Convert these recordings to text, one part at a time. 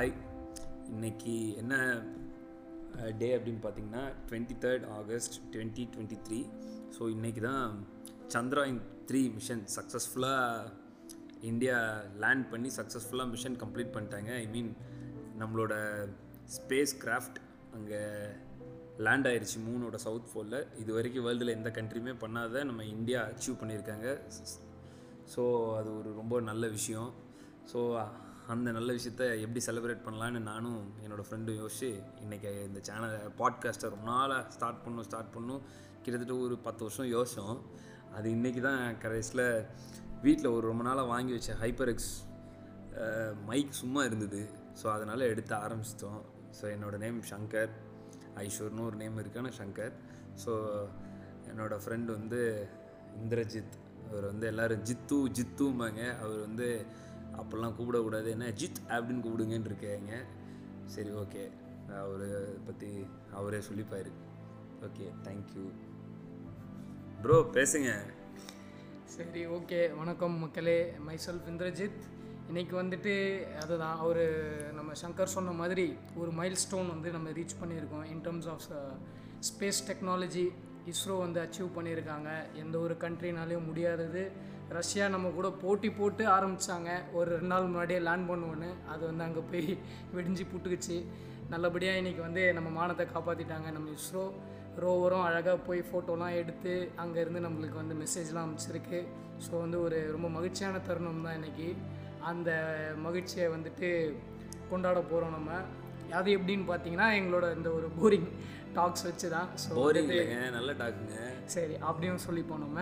Hi இன்னைக்கு என்ன day அப்படின்னு பார்த்தீங்கன்னா twenty third August twenty twenty three so இன்றைக்கி தான் சந்திராயன் த்ரீ மிஷன் சக்ஸஸ்ஃபுல்லாக இந்தியா லேண்ட் பண்ணி சக்ஸஸ்ஃபுல்லாக மிஷன் கம்ப்ளீட் பண்ணிட்டாங்க. ஐ மீன் நம்மளோட ஸ்பேஸ் கிராஃப்ட் அங்கே லேண்ட் ஆயிடுச்சு மூணோட சவுத் போலில் இது வரைக்கும் வேர்ல்டில் எந்த கண்ட்ரியுமே பண்ணாத நம்ம இந்தியா அச்சீவ் பண்ணியிருக்காங்க. ஸோ அது ஒரு ரொம்ப நல்ல விஷயம். ஸோ அந்த நல்ல விஷயத்த எப்படி செலிப்ரேட் பண்ணலான்னு நானும் என்னோடய ஃப்ரெண்டும் யோசிச்சு இன்றைக்கி இந்த சேனலை பாட்காஸ்ட்டை ரொம்ப நாளாக ஸ்டார்ட் பண்ணும் ஸ்டார்ட் பண்ணும் கிட்டத்தட்ட ஒரு பத்து வருஷம் யோசிச்சோம். அது இன்றைக்கி தான் கடைசியில் வீட்டில் ஒரு ரொம்ப நாளாக வாங்கி வச்ச ஹைப்பர் எக்ஸ் மைக் சும்மா இருந்தது. ஸோ அதனால் எடுத்து ஆரம்பிச்சிட்டோம். ஸோ என்னோடய நேம் சங்கர் ஐஸ்வர்னு ஒரு நேம் இருக்கான சங்கர். ஸோ என்னோடய ஃப்ரெண்டு வந்து இந்திரஜித். அவர் வந்து எல்லோரும் ஜித்து ஜித்தும்பாங்க. அவர் வந்து அப்படிலாம் கூப்பிடக்கூடாது. என்ன ஜித் அப்படின்னு கூப்பிடுங்கன்னு இருக்காங்க சரி ஓகே. அவர் பற்றி அவரே சொல்லிப்பார். ஓகே தேங்க்யூ ப்ரோ பேசுங்க. சரி ஓகே. வணக்கம் மக்களே. மைசெல்ஃப் இந்திரஜித். இன்றைக்கி வந்துட்டு அதுதான் அவர் நம்ம சங்கர் சொன்ன மாதிரி ஒரு மைல் ஸ்டோன் வந்து நம்ம ரீச் பண்ணியிருக்கோம். In terms of space technology ISRO வந்து அச்சீவ் பண்ணியிருக்காங்க. எந்த ஒரு கண்ட்ரினாலையும் முடியாதது. ரஷ்யா நம்ம கூட போட்டி போட்டு ஆரம்பித்தாங்க ஒரு ரெண்டு நாள் முன்னாடியே லேண்ட் பண்ணுவோன்னு. அது வந்து அங்கே போய் வெடிஞ்சு புட்டுக்குச்சு. நல்லபடியாக இன்றைக்கி வந்து நம்ம மானத்தை காப்பாற்றிட்டாங்க நம்ம இஸ்ரோ ரோவரும் அழகாக போய் ஃபோட்டோலாம் எடுத்து அங்கேருந்து நம்மளுக்கு வந்து மெசேஜ்லாம் அமைச்சிருக்கு. ஸோ வந்து ஒரு ரொம்ப மகிழ்ச்சியான தருணம் தான் இன்றைக்கி அந்த மகிழ்ச்சியை வந்துட்டு கொண்டாட போகிறோம் நம்ம. அது எப்படின்னு பார்த்தீங்கன்னா எங்களோட இந்த ஒரு போரிங் டாக்ஸ் வச்சு தான் ஸோ நல்ல டாக்குங்க சரி அப்படியும் சொல்லிப்போம் நம்ம.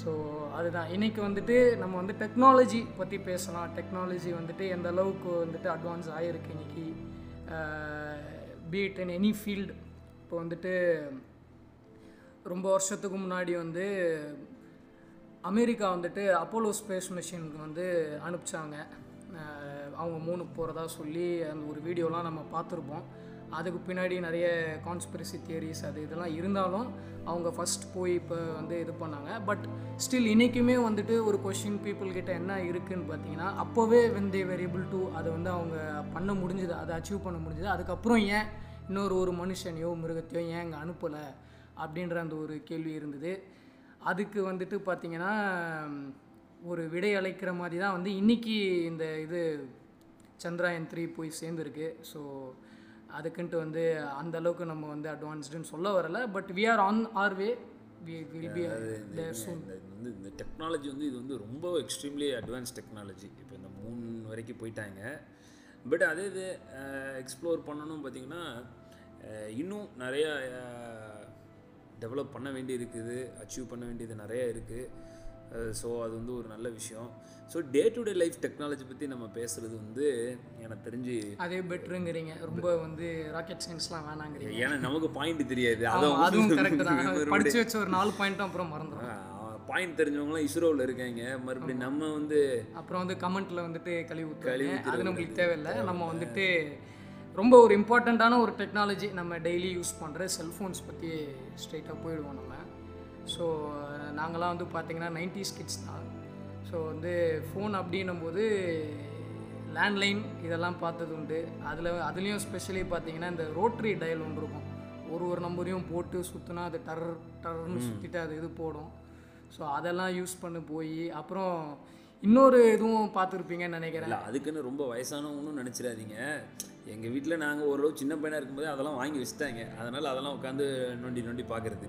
ஸோ அதுதான். இன்றைக்கி வந்துட்டு நம்ம வந்து டெக்னாலஜி பற்றி பேசலாம். டெக்னாலஜி வந்துட்டு எந்த அளவுக்கு வந்துட்டு அட்வான்ஸ் ஆகிருக்கு இன்றைக்கி பீட் இன் எனி ஃபீல்டு இப்போ வந்துட்டு ரொம்ப வருஷத்துக்கு முன்னாடி வந்து அமெரிக்கா வந்துட்டு அப்போலோ ஸ்பேஸ் மிஷினுக்கு வந்து அனுப்பிச்சாங்க. அவங்க மூணு போகிறதா சொல்லி அந்த ஒரு வீடியோலாம் நம்ம பார்த்துருப்போம். அதுக்கு பின்னாடி நிறைய கான்ஸ்பிரசி தியரிஸ் அது இதெல்லாம் இருந்தாலும் அவங்க ஃபஸ்ட் போய் இப்போ வந்து இது பண்ணாங்க. பட் ஸ்டில் இன்றைக்குமே வந்துட்டு ஒரு கொஷின் பீப்புள்கிட்ட என்ன இருக்குதுன்னு பார்த்தீங்கன்னா அப்போவே when they were able to அதை வந்து அவங்க பண்ண முடிஞ்சுது அதை அச்சீவ் பண்ண முடிஞ்சுது. அதுக்கப்புறம் ஏன் இன்னொரு ஒரு மனுஷனையோ மிருகத்தையோ ஏன் இங்கே அனுப்பலை அப்படின்ற அந்த ஒரு கேள்வி இருந்தது. அதுக்கு வந்துட்டு பார்த்திங்கன்னா ஒரு விடை அழைக்கிற மாதிரி தான் வந்து இன்றைக்கி இந்த இது சந்திராயன் த்ரீ போய் சேர்ந்துருக்கு. ஸோ அதுக்குன்ட்டு வந்து அந்த அளவுக்கு நம்ம வந்து அட்வான்ஸ்டுன்னு சொல்ல வரல. But we are on our way வந்து இந்த டெக்னாலஜி வந்து இது வந்து ரொம்ப எக்ஸ்ட்ரீம்லி அட்வான்ஸ் டெக்னாலஜி இப்போ இந்த மூணு வரைக்கும் போயிட்டாங்க. பட் அதே இது எக்ஸ்ப்ளோர் பண்ணணும் பார்த்திங்கன்னா இன்னும் நிறையா டெவலப் பண்ண வேண்டி இருக்குது அச்சீவ் பண்ண வேண்டியது நிறைய இருக்குது ஸோ அது வந்து ஒரு நல்ல விஷயம். So day to day life technology பற்றி நம்ம பேசுகிறது வந்து எனக்கு தெரிஞ்சு அதே பெட்ருங்கிறீங்க ரொம்ப வந்து ராக்கெட் சயின்ஸ்லாம் வேணாங்கிறீங்க. ஏன்னா நமக்கு பாயிண்ட் தெரியாது. அதுவும் கரெக்ட் தான். படிச்சு வச்ச ஒரு நாலு பாயிண்ட்டும் அப்புறம் மறந்துடும் பாயிண்ட் தெரிஞ்சவங்களாம் இஸ்ரோவில் இருக்காங்க. மறுபடியும் நம்ம வந்து அப்புறம் வந்து கமெண்ட்ல வந்துட்டு கழிவு ஊற்றுவாங்க அது நம்மளுக்கு தேவையில்லை. நம்ம வந்துட்டு ரொம்ப ஒரு இம்பார்ட்டண்ட்டான ஒரு டெக்னாலஜி நம்ம டெய்லி யூஸ் பண்ணுற செல்ஃபோன்ஸ் பற்றி ஸ்ட்ரைட்டாக போயிடுவோம் நம்ம. ஸோ நாங்களாம் வந்து பார்த்தீங்கன்னா நைன்டிஸ் கிட்ஸ் தான். ஸோ வந்து ஃபோன் அப்படின்னும் போது லேண்ட்லைன் இதெல்லாம் பார்த்தது உண்டு. அதில் அதுலேயும் ஸ்பெஷலி பார்த்தீங்கன்னா இந்த ரோட்ரி டயல் ஒன்று இருக்கும். ஒரு ஒரு நம்பரையும் போட்டு சுற்றினா அது டர் டர்னு சுற்றிட்டு அது இது போடும். ஸோ அதெல்லாம் யூஸ் பண்ணி போய் அப்புறம் இன்னொரு இதுவும் பார்த்துருப்பீங்கன்னு நினைக்கிறேன். அதுக்குன்னு ரொம்ப வயசானவங்கன்னு நினச்சிடாதீங்க. எங்கள் வீட்டில் நாங்கள் ஓரளவு சின்ன பையனாக இருக்கும்போது அதெல்லாம் வாங்கி வச்சுட்டாங்க. அதனால் அதெல்லாம் உட்காந்து நொண்டி நொண்டி பார்க்குறது.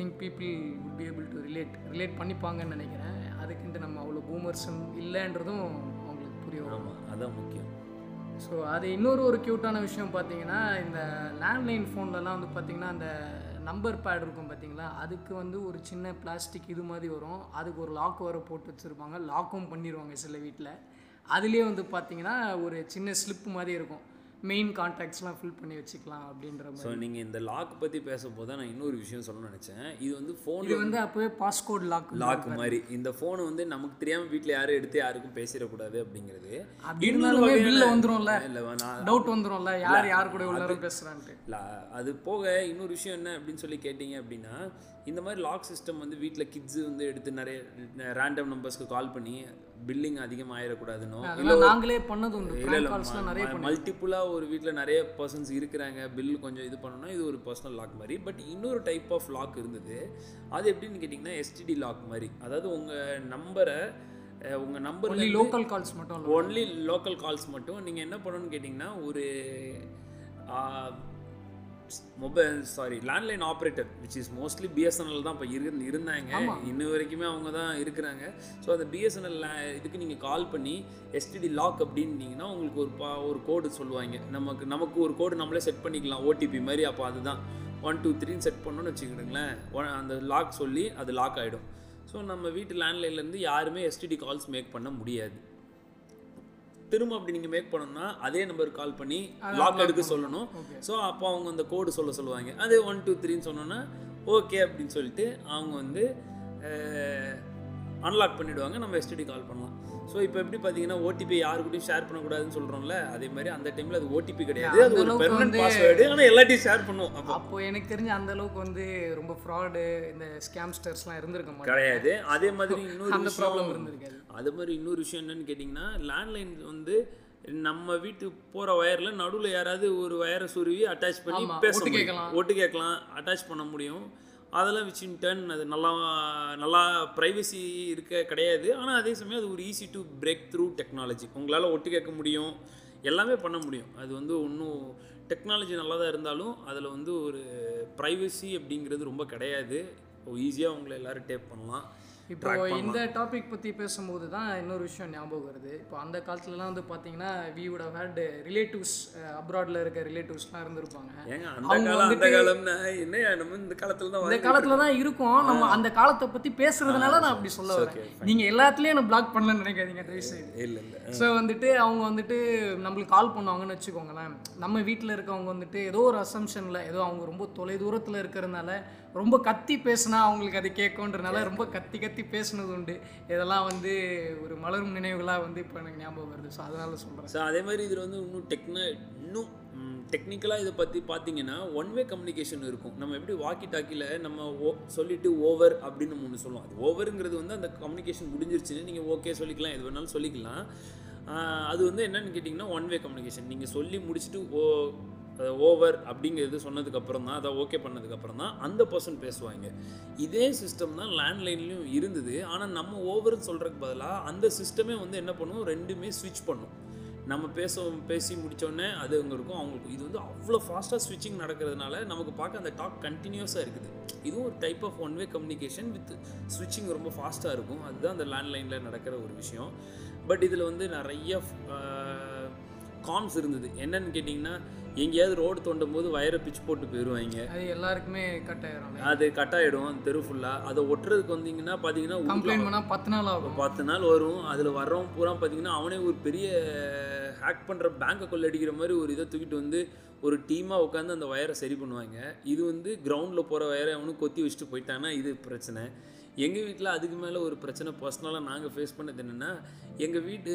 Think people would be able to relate relate பண்ணிப்பாங்கன்னு நினைக்கிறேன். அதுக்குன்ட்டு நம்ம அவ்வளோ பூமர்ஸும் இல்லைன்றதும் அவங்களுக்கு புரிய வரும். அதான் முக்கியம். ஸோ அது இன்னொரு ஒரு க்யூட்டான விஷயம் பார்த்தீங்கன்னா இந்த லேண்ட்லைன் ஃபோன்லலாம் வந்து பார்த்தீங்கன்னா அந்த நம்பர் பேட் இருக்கும் பார்த்தீங்களா? அதுக்கு வந்து ஒரு சின்ன பிளாஸ்டிக் இது மாதிரி வரும். அதுக்கு ஒரு லாக் வர போட்டு வச்சுருப்பாங்க. லாக்கும் பண்ணிடுவாங்க சில வீட்டில் அதுலேயே வந்து பார்த்தீங்கன்னா ஒரு சின்ன ஸ்லிப் மாதிரி இருக்கும். மெயின் கான்டாக்ட்ஸ்லாம் ஃபில் பண்ணி வச்சுக்கலாம் அப்படின்ற மாதிரி. ஸோ நீங்கள் இந்த லாக் பற்றி பேசும்போது தான் நான் இன்னொரு விஷயம் சொல்ல நினச்சேன். இது வந்து ஃபோன் இது வந்து அப்போவே பாஸ்கோட் லாக் லாக் மாதிரி. இந்த ஃபோனை வந்து நமக்கு தெரியாமல் வீட்டில் யாரும் எடுத்து யாருக்கும் பேசிடக்கூடாது அப்படிங்கிறது. அப்படி இருந்தாலுமே பில்ல வந்துரும்ல? இல்லை நான் டவுட் வந்துரும்ல? யார் யார் கூட நேரம் பேசுகிறான்ட்டு இல்லை அது போக இன்னொரு விஷயம் என்ன அப்படின்னு சொல்லி கேட்டிங்க அப்படின்னா இந்த மாதிரி லாக் சிஸ்டம் வந்து வீட்டில் கிட்ஸு வந்து எடுத்து நிறைய ரேண்டம் நம்பர்ஸ்க்கு கால் பண்ணி பில்லிங் அதிகமாக ஆயிடக்கூடாதுனோ அதெல்லாம் நாங்களே பண்ணது இல்லை இல்லை நிறைய மல்டிப்புளாக ஒரு வீட்டில் நிறைய பர்சன்ஸ் இருக்கிறாங்க பில் கொஞ்சம் இது பண்ணணும்னா இது ஒரு பர்சனல் லாக் மாதிரி. பட் இன்னொரு டைப் ஆஃப் லாக் இருந்தது. அது எப்படின்னு கேட்டிங்கன்னா எஸ்டிடி லாக் மாதிரி. அதாவது உங்கள் நம்பரை உங்கள் நம்பர் லோக்கல் கால்ஸ் மட்டும் இல்லை. ஒன்லி லோக்கல் கால்ஸ் மட்டும். நீங்கள் என்ன பண்ணணும்னு கேட்டிங்கன்னா ஒரு mobile sorry landline operator which is mostly BSNL தான் இப்போ இருந்து இருந்தாங்க. இன்ன வரைக்குமே அவங்க தான் இருக்கிறாங்க. ஸோ அந்த பிஎஸ்என்எல் இதுக்கு நீங்கள் கால் பண்ணி எஸ்டிடி லாக் அப்படின்னீங்கன்னா உங்களுக்கு ஒரு பா ஒரு கோடு சொல்லுவாங்க. நமக்கு நமக்கு ஒரு கோடு நம்மளே செட் பண்ணிக்கலாம் ஓடிபி மாதிரி. அப்போ அதுதான். ஒன் டூ த்ரீன்னு செட் பண்ணோன்னு வச்சுக்கிடுங்களேன். ஒன் அந்த லாக் சொல்லி அது லாக் ஆகிடும் ஸோ நம்ம வீட்டு லேண்ட்லைன்லேருந்து யாருமே எஸ்டிடி கால்ஸ் மேக் பண்ண முடியாது. திரும்ப அப்படி நீங்கள் மேக் பண்ணணும்னா அதே நம்பருக்கு கால் பண்ணி லாக் எடுக்க சொல்லணும். ஸோ அப்போ அவங்க அந்த கோடு சொல்ல சொல்லுவாங்க. அது ஒன் டூ த்ரீன்னு சொன்னோன்னா ஓகே அப்படின்னு சொல்லிட்டு அவங்க வந்து அன்லாக் பண்ணிவிடுவாங்க நம்ம எஸ்டிடி கால் பண்ணலாம். ஸோ இப்போ எப்படி பார்த்தீங்கன்னா ஓடிபி யாருக்கிட்டையும் ஷேர் பண்ணக்கூடாதுன்னு சொல்கிறோம்ல அதே மாதிரி அந்த டைமில் அது ஓடிபி கிடையாது. அது ஒரு பெர்மனன்ட் பாஸ்வேர்டு ஆனால் எல்லாத்தையும் ஷேர் பண்ணுவோம். அப்போ அப்போ எனக்கு தெரிஞ்ச அந்த அளவுக்கு வந்து ரொம்ப ஃப்ராடு இந்த ஸ்கேம்ஸ்டர்ஸ்லாம் இருந்திருக்க மாட்டாங்க. கிடையாது. அதே மாதிரி இன்னொரு அந்த ப்ராப்ளம் இருந்திருக்காது. அது மாதிரி இன்னொரு விஷயம் என்னன்னு கேட்டிங்கன்னா லேண்ட்லைன் வந்து நம்ம வீட்டு போகிற வயரில் நடுவில் யாராவது ஒரு வயரை சுருவி அட்டாச் பண்ணி பேச. ஒட்டு கேட்கலாம். அட்டாச் பண்ண முடியும். அதெல்லாம் விச் இன் டர்ன் அது நல்லா நல்லா ப்ரைவசி இருக்க கிடையாது. ஆனால் அதே சமயம் அது ஒரு easy to break through technology உங்களால் ஒட்டு கேட்க முடியும். எல்லாமே பண்ண முடியும். அது வந்து ஒன்றும் டெக்னாலஜி நல்லா தான் இருந்தாலும் அதில் வந்து ஒரு ப்ரைவசி அப்படிங்கிறது ரொம்ப கிடையாது. ஈஸியாக உங்களை எல்லாரும் டேப் பண்ணலாம். இப்போ இந்த டாபிக் பற்றி பேசும்போது தான் இன்னொரு விஷயம் ஞாபகம் வருது. இப்போ அந்த காலத்துலலாம் வந்து பார்த்தீங்கன்னா வி have had ரிலேட்டிவ்ஸ் அப்ராடில் இருக்க ரிலேட்டிவ்ஸ்லாம் இருந்திருப்பாங்க. அந்த காலம்னா என்ன நம்ம இந்த காலத்துல தான் இந்த காலத்துல தான் இருக்கும். நம்ம அந்த காலத்தை பத்தி பேசுறதுனால நான் அப்படி சொல்ல வரேன். நீங்க எல்லாத்துலயும் என்ன பிளாக் பண்ணலன்னு நினைக்காதீங்க தயவு செய்து இல்ல இல்ல ஸோ வந்துட்டு அவங்க வந்துட்டு நம்மளுக்கு கால் பண்ணுவாங்கன்னு வச்சுக்கோங்களேன். நம்ம வீட்டில் இருக்கவங்க வந்துட்டு ஏதோ ஒரு அசம்ஷனில் ஏதோ அவங்க ரொம்ப தொலை தூரத்தில் இருக்கிறதுனால ரொம்ப கத்தி பேசுனா அவங்களுக்கு அது கேட்கும்ன்றனால ரொம்ப கத்தி கத்தி பேசுனது உண்டு. இதெல்லாம் வந்து ஒரு மலரும் நினைவுகளாக வந்து இப்போ எனக்கு ஞாபகம் வருது. ஸோ அதனால் சொல்கிறேன் ஸோ அதே மாதிரி இதில் வந்து இன்னும் டெக்னா இன்னும் டெக்னிக்கலாக இதை பற்றி பார்த்தீங்கன்னா ஒன் வே கம்யூனிகேஷன் இருக்கும். நம்ம எப்படி வாக்கி டாக்கியில் நம்ம ஓ சொல்லிட்டு ஓவர் அப்படின்னு நம்ம ஒன்று சொல்லுவோம். அது ஓவருங்கிறது வந்து அந்த கம்யூனிகேஷன் முடிஞ்சிருச்சுன்னு நீங்கள் ஓகே சொல்லிக்கலாம். எது வேணாலும் சொல்லிக்கலாம். அது வந்து என்னன்னு கேட்டிங்கன்னா ஒன் வே கம்யூனிகேஷன் நீங்கள் சொல்லி முடிச்சுட்டு ஓ ஓவர் அப்படிங்கிறது சொன்னதுக்கப்புறம் தான் அதை ஓகே பண்ணதுக்கப்புறம் தான் அந்த பர்சன் பேசுவாங்க. இதே சிஸ்டம் தான் லேண்ட்லைன்லேயும் இருந்தது. ஆனால் நம்ம ஓவர்னு சொல்கிறதுக்கு பதிலாக அந்த சிஸ்டமே வந்து என்ன பண்ணும்? ரெண்டுமே ஸ்விட்ச் பண்ணும். நம்ம பேச பேசி முடித்தோடனே அது அங்கே இருக்கும் அவங்களுக்கு. இது வந்து அவ்வளோ ஃபாஸ்ட்டாக ஸ்விட்சிங் நடக்கிறதுனால நமக்கு பார்க்க அந்த டாக் கண்டினியூஸாக இருக்குது. இதுவும் ஒரு type of one way communication with ஸ்விட்சிங் ரொம்ப ஃபாஸ்ட்டாக இருக்கும். அதுதான் அந்த லேண்ட்லைனில் நடக்கிற ஒரு விஷயம். பட் இதில் வந்து நிறைய கான்ஸ் இருந்தது. என்னன்னு கேட்டிங்கன்னா எங்கேயாவது ரோடு தோண்டும் போது வயரை பிச்சு போட்டு போயிடுவாங்க அது எல்லாருக்குமே கட் ஆயிரும். அது கட் அந்த தெரு ஃபுல்லாக அதை ஒட்டுறதுக்கு வந்தீங்கன்னா பார்த்தீங்கன்னா கம்ப்ளைண்ட் பண்ணால் பத்து நாள் ஆகும். பத்து நாள் வரும். அதில் வர்றவன் பூரா பார்த்தீங்கன்னா அவனே ஒரு பெரிய ஹேக் பண்ணுற பேங்கை கொள்ளடிக்கிற மாதிரி ஒரு இதை தூக்கிட்டு வந்து ஒரு டீமாக உட்காந்து அந்த வயரை சரி பண்ணுவாங்க. இது வந்து கிரவுண்டில் போகிற வயரை அவனும் கொத்தி வச்சுட்டு போயிட்டான்னா இது பிரச்சனை. எங்கள் வீட்டில் அதுக்கு மேலே ஒரு பிரச்சனை பர்சனலாக நாங்கள் ஃபேஸ் பண்ணது என்னென்னா எங்கள் வீட்டு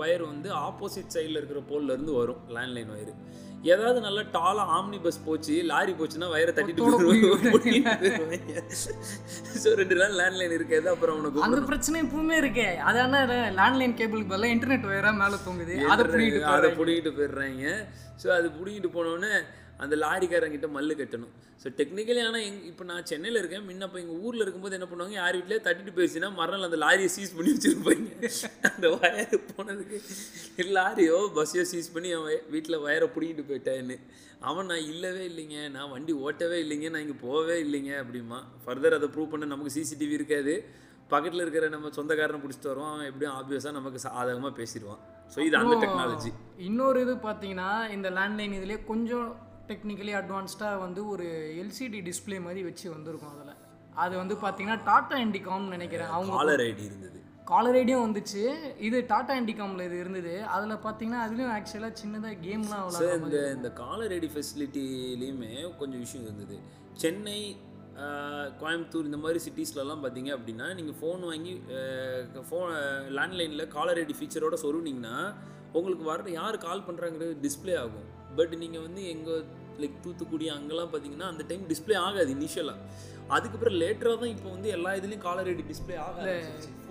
ஒயர் வந்து ஆப்போசிட் சைடில் இருக்கிற போல்ல இருந்து வரும் லேண்ட்லைன் ஒயர் ஏதாவது நல்லா டாலாக ஆம்னி பஸ் போச்சு லாரி போச்சுன்னா வயரை தட்டிட்டு ஸோ ரெண்டு நாள் லேண்ட்லைன் இருக்காது அப்புறம் அவனுக்கு அந்த பிரச்சனை எப்பவுமே இருக்கே. அதான லேண்ட்லைன் கேபிளுக்கு பதிலாக இன்டர்நெட் ஒயரா மேலே தொங்குது. அதை பிடிக்கிட்டு அதை பிடிக்கிட்டு போயிடுறாங்க. ஸோ அது பிடிக்கிட்டு போனோடனே அந்த லாரிக்காரங்கிட்ட மல்லு கட்டணும். ஸோ டெக்னிக்கலி ஆனால் எங் இப்போ நான் சென்னையில் இருக்கேன். முன்ன இப்போ எங்கள் ஊரில் இருக்கும்போது என்ன பண்ணுவாங்க? யார் வீட்டிலே தட்டிட்டு போயிடுச்சுன்னா மறுநாள் அந்த லாரியை சீஸ் பண்ணி வச்சுருப்பாங்க. அந்த வயர் போனதுக்கு லாரியோ பஸ்ஸையோ சீஸ் பண்ணி அவன் வீட்டில் வயரை பிடிக்கிட்டு போயிட்டேன்னு. அவன் நான் இல்லவே இல்லைங்க. நான் வண்டி ஓட்டவே இல்லைங்க. நான் இங்கே போகவே இல்லைங்க. அப்படிமா. ஃபர்தர் அதை ப்ரூவ் பண்ண நமக்கு சிசிடிவி இருக்காது. பக்கத்தில் இருக்கிற நம்ம சொந்தக்காரனை பிடிச்சிட்டு வருவோம். அவன் எப்படியும் ஆப்வியஸாக நமக்கு சாதகமாக பேசிடுவான். ஸோ இது அந்த டெக்னாலஜி இன்னொரு இது பார்த்தீங்கன்னா இந்த லேண்ட்லைன் இதுலேயே கொஞ்சம் டெக்னிக்கலி அட்வான்ஸ்டாக வந்து ஒரு எல்சிடி டிஸ்ப்ளே மாதிரி வச்சு வந்திருக்கும் அதில். அது வந்து பார்த்தீங்கன்னா டாடா இண்டிகாம்னு நினைக்கிறேன். அவங்க காலர் ஐடி இருந்தது. காலர் ஐடியும் வந்துச்சு. இது டாடா இண்டிகாமில் இது இருந்தது. அதில் பார்த்தீங்கன்னா அதுலேயும் ஆக்சுவலாக சின்னதாக கேம்லாம் சார் இந்த இந்த காலர் ஐடி ஃபெசிலிட்டிலையுமே கொஞ்சம் விஷயம் இருந்தது. சென்னை கோயம்புத்தூர் இந்த மாதிரி சிட்டிஸ்லலாம் பார்த்தீங்க அப்படின்னா நீங்கள் ஃபோன் வாங்கி ஃபோன் லேண்ட்லைனில் காலர் ஐடி ஃபீச்சரோட சொருவினீங்கன்னா உங்களுக்கு வர யார் கால் பண்ணுறாங்கிறது டிஸ்ப்ளே ஆகும். பட் நீங்கள் வந்து எங்கள் லைக் தூத்துக்குடி அங்கெல்லாம் பார்த்தீங்கன்னா அந்த டைம் டிஸ்ப்ளே ஆகாது இனிஷியலாக அதுக்கப்புறம் லேட்டராக தான் இப்போ வந்து எல்லா இதுலேயும் காலர் ஐடி டிஸ்ப்ளே ஆகாது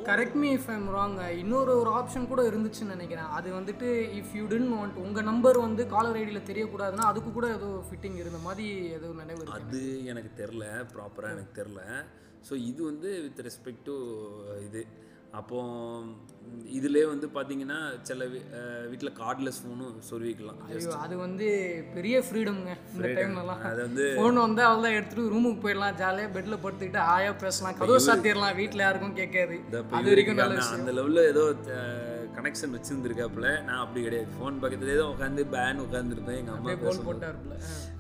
correct me if I'm wrong இன்னொரு ஒரு ஆப்ஷன் கூட இருந்துச்சுன்னு நினைக்கிறேன். அது வந்துட்டு இஃப் யூ டென்ட் வாண்ட் உங்கள் நம்பர் வந்து காலர் ஐடியில் தெரியக்கூடாதுன்னா அதுக்கு கூட ஏதோ ஃபிட்டிங் இருந்த மாதிரி ஏதோ நினைவு அது எனக்கு தெரில ப்ராப்பராக எனக்கு தெரில ஸோ இது வந்து வித் ரெஸ்பெக்ட் டு இது அப்போ இதுலேயே வந்து பார்த்தீங்கன்னா சில வீட்டில் கார்ட்லெஸ் ஃபோனும் சொருவிக்கலாம் அது வந்து பெரிய ஃப்ரீடம்ங்க இந்த டைம்லலாம் அது வந்து ஃபோன் வந்து அவ்வளோதான் எடுத்துட்டு ரூமுக்கு போயிடலாம் ஜாலியாக பெட்டில் படுத்துக்கிட்டு ஆயா பேசலாம் கதவு சாத்திடலாம் வீட்டில் யாருக்கும் கேட்காது. அது வரைக்கும் அந்த லெவலில் ஏதோ கனெக்ஷன் வச்சுருந்துருக்காப்புல. நான் அப்படி கிடையாது. ஃபோன் பக்கத்துலேயே தான் உட்காந்து பேன் உட்காந்துருப்பேன் எங்கள் அம்மா பேசுவாங்க போட்டாருல.